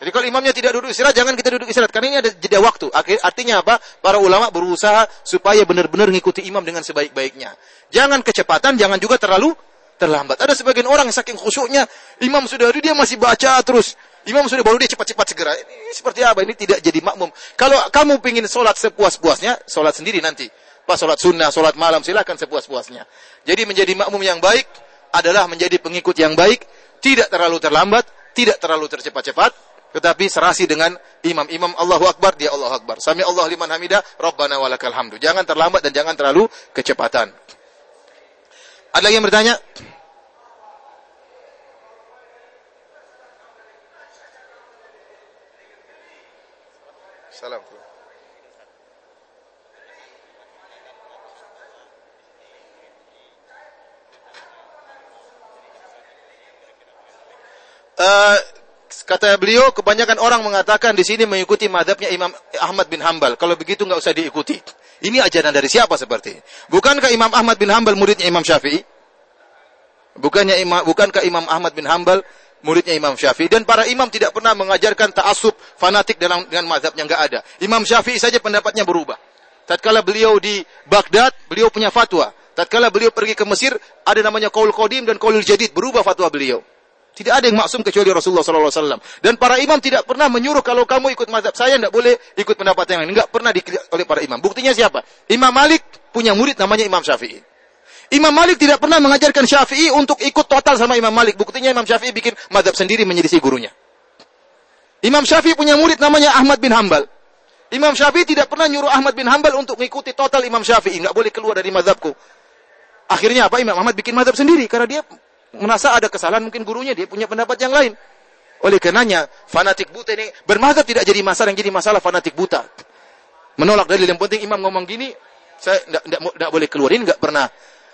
Speaker 2: Jadi kalau imamnya tidak duduk istirahat, jangan kita duduk istirahat. Karena ini ada jeda waktu. Artinya apa? Para ulama berusaha supaya benar-benar mengikuti imam dengan sebaik-baiknya. Jangan kecepatan, jangan juga terlalu terlambat. Ada sebagian orang saking khusyuknya, imam sudah dia masih baca terus. Imam sudah baru dia cepat-cepat segera. Ini seperti apa? Ini tidak jadi makmum. Kalau kamu ingin sholat sepuas-puasnya, sholat sendiri nanti. Pas sholat sunnah, sholat malam, silakan sepuas-puasnya. Jadi menjadi makmum yang baik adalah menjadi pengikut yang baik, tidak terlalu terlambat, tidak terlalu tercepat-cepat, tetapi serasi dengan imam-imam Allahu Akbar, dia Allahu Akbar. Sami Allah liman hamidah, Rabbana walakal hamdu. Jangan terlambat dan jangan terlalu kecepatan. Ada lagi yang bertanya? Salam. Uh, kata beliau, kebanyakan orang mengatakan di sini mengikuti madhabnya Imam Ahmad bin Hambal. Kalau begitu nggak usah diikuti. Ini ajaran dari siapa seperti ini? Bukankah Imam Ahmad bin Hambal muridnya Imam Syafi'i? Bukannya Imam, bukankah Imam Ahmad bin Hambal muridnya Imam Syafi'i dan para imam tidak pernah mengajarkan ta'assub fanatik dalam dengan mazhabnya enggak ada. Imam Syafi'i saja pendapatnya berubah. Tatkala beliau di Baghdad, beliau punya fatwa. Tatkala beliau pergi ke Mesir, ada namanya qaul qadim dan qaulul jadid, berubah fatwa beliau. Tidak ada yang maksum kecuali Rasulullah sallallahu alaihi. Dan para imam tidak pernah menyuruh kalau kamu ikut mazhab saya tidak boleh ikut pendapat yang lain. Enggak pernah di oleh para imam. Buktinya siapa? Imam Malik punya murid namanya Imam Syafi'i. Imam Malik tidak pernah mengajarkan Syafi'i untuk ikut total sama Imam Malik. Buktinya Imam Syafi'i bikin madhab sendiri menjadi si gurunya. Imam Syafi'i punya murid namanya Ahmad bin Hambal. Imam Syafi'i tidak pernah nyuruh Ahmad bin Hambal untuk mengikuti total Imam Syafi'i. Nggak boleh keluar dari madhabku. Akhirnya apa? Imam Ahmad bikin madhab sendiri. Karena dia merasa ada kesalahan mungkin gurunya. Dia punya pendapat yang lain. Oleh karenanya, fanatik buta ini bermadhab tidak jadi masalah. Yang jadi masalah fanatik buta. Menolak dalil yang penting imam ngomong gini, saya tidak boleh keluarin, nggak pernah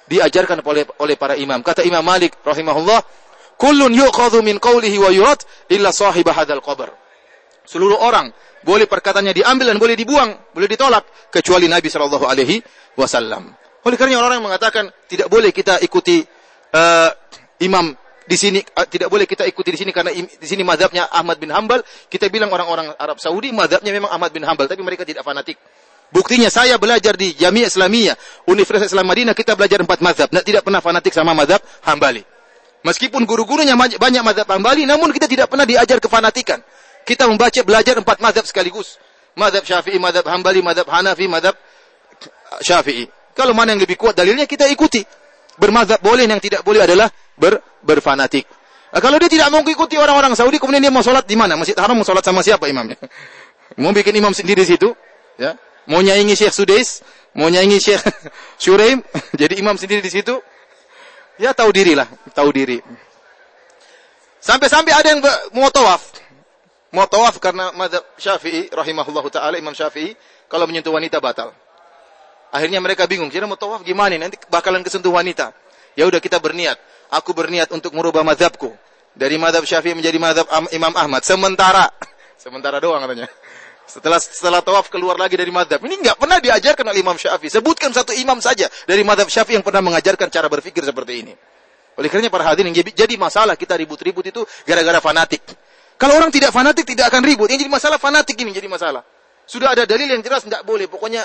Speaker 2: diajarkan oleh oleh para imam. Kata Imam Malik rahimahullah, "Kullun yu'khadhu min qawlihi wa yurad illa sahib hadzal qabr." Seluruh orang boleh perkataannya diambil dan boleh dibuang, boleh ditolak kecuali Nabi sallallahu alaihi wasallam. Oleh karena orang yang mengatakan tidak boleh kita ikuti uh, imam di sini uh, tidak boleh kita ikuti di sini karena di sini mazhabnya Ahmad bin Hambal, kita bilang orang-orang Arab Saudi mazhabnya memang Ahmad bin Hambal tapi mereka tidak fanatik. Buktinya saya belajar di Jami'ah Islamiyah, Universitas Islam Madinah, kita belajar empat mazhab. Nah, tidak pernah fanatik sama mazhab Hambali. Meskipun guru-gurunya banyak mazhab Hambali, namun kita tidak pernah diajar kefanatikan. Kita membaca belajar empat mazhab sekaligus. Mazhab Syafi'i, mazhab Hambali, mazhab Hanafi, mazhab Syafi'i. Kalau mana yang lebih kuat dalilnya kita ikuti. Bermazhab boleh, yang tidak boleh adalah ber, berfanatik. Nah, kalau dia tidak mau ikuti orang-orang Saudi, kemudian dia mau sholat di mana? Masjid Haram mau sholat sama siapa imamnya? mau bikin imam sendiri di situ? Ya, mau nyaingi Syekh Sudais, mau nyaingi Syekh Syuraim, jadi imam sendiri di situ. Ya tahu diri lah, tahu diri. Sampai-sampai ada yang mau tawaf. Mau tawaf karena madhab Syafi'i rahimahullahu taala Imam Syafi'i kalau menyentuh wanita batal. Akhirnya mereka bingung, kira mau tawaf gimana nanti bakalan kesentuh wanita. Ya udah kita berniat. Aku berniat untuk merubah madhabku dari madhab Syafi'i menjadi madhab Imam Ahmad. Sementara, sementara doang katanya. Setelah setelah tawaf keluar lagi dari madhab. Ini nggak pernah diajarkan oleh Imam Syafi'i. Sebutkan satu imam saja dari madhab Syafi'i yang pernah mengajarkan cara berpikir seperti ini. Oleh karenanya para hadirin jadi masalah kita ribut-ribut itu gara-gara fanatik. Kalau orang tidak fanatik tidak akan ribut. Yang jadi masalah fanatik ini jadi masalah. Sudah ada dalil yang jelas tidak boleh. Pokoknya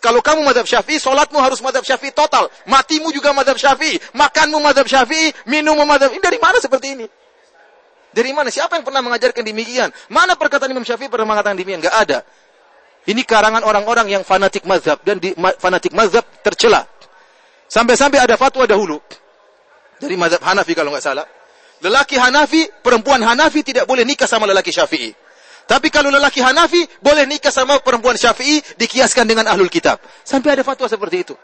Speaker 2: kalau kamu madhab syafi'i, solatmu harus madhab syafi'i total. Matimu juga madhab syafi'i. Makanmu madhab syafi'i, minummu madhab. Ini dari mana seperti ini? Dari mana? Siapa yang pernah mengajarkan demikian? Mana perkataan Imam Syafi'i pernah mengatakan demikian? Enggak ada. Ini karangan orang-orang yang fanatik mazhab dan di, ma, fanatik mazhab tercela. Sampai-sampai ada fatwa dahulu dari mazhab Hanafi kalau nggak salah. Lelaki Hanafi, perempuan Hanafi tidak boleh nikah sama lelaki Syafi'i. Tapi kalau lelaki Hanafi boleh nikah sama perempuan Syafi'i dikiaskan dengan ahlul kitab. Sampai ada fatwa seperti itu.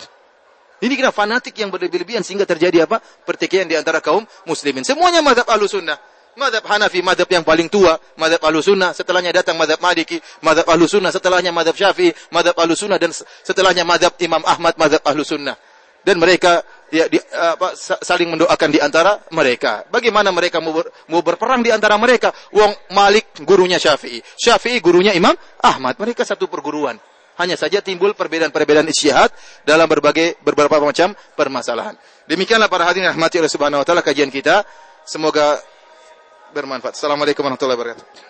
Speaker 2: Ini kira fanatik yang berlebihan sehingga terjadi apa? Pertikaian di antara kaum muslimin. Semuanya mazhab ahlus sunnah. Madhab Hanafi, madhab yang paling tua, madhab ahlu sunnah, setelahnya datang madhab Maliki, madhab ahlu sunnah, setelahnya madhab Syafi'i, madhab ahlu sunnah, dan setelahnya madhab Imam Ahmad, madhab ahlu sunnah. Dan mereka ya, di, apa, saling mendoakan di antara mereka. Bagaimana mereka mau, ber, mau berperang di antara mereka? Wong Malik gurunya Syafi'i, Syafi'i gurunya Imam Ahmad. Mereka satu perguruan. Hanya saja timbul perbedaan-perbedaan isyihad dalam berbagai beberapa macam permasalahan. Demikianlah para hadirin rahmati Allah Subhanahu wa taala kajian kita. Semoga bermanfaat. Assalamualaikum warahmatullahi wabarakatuh.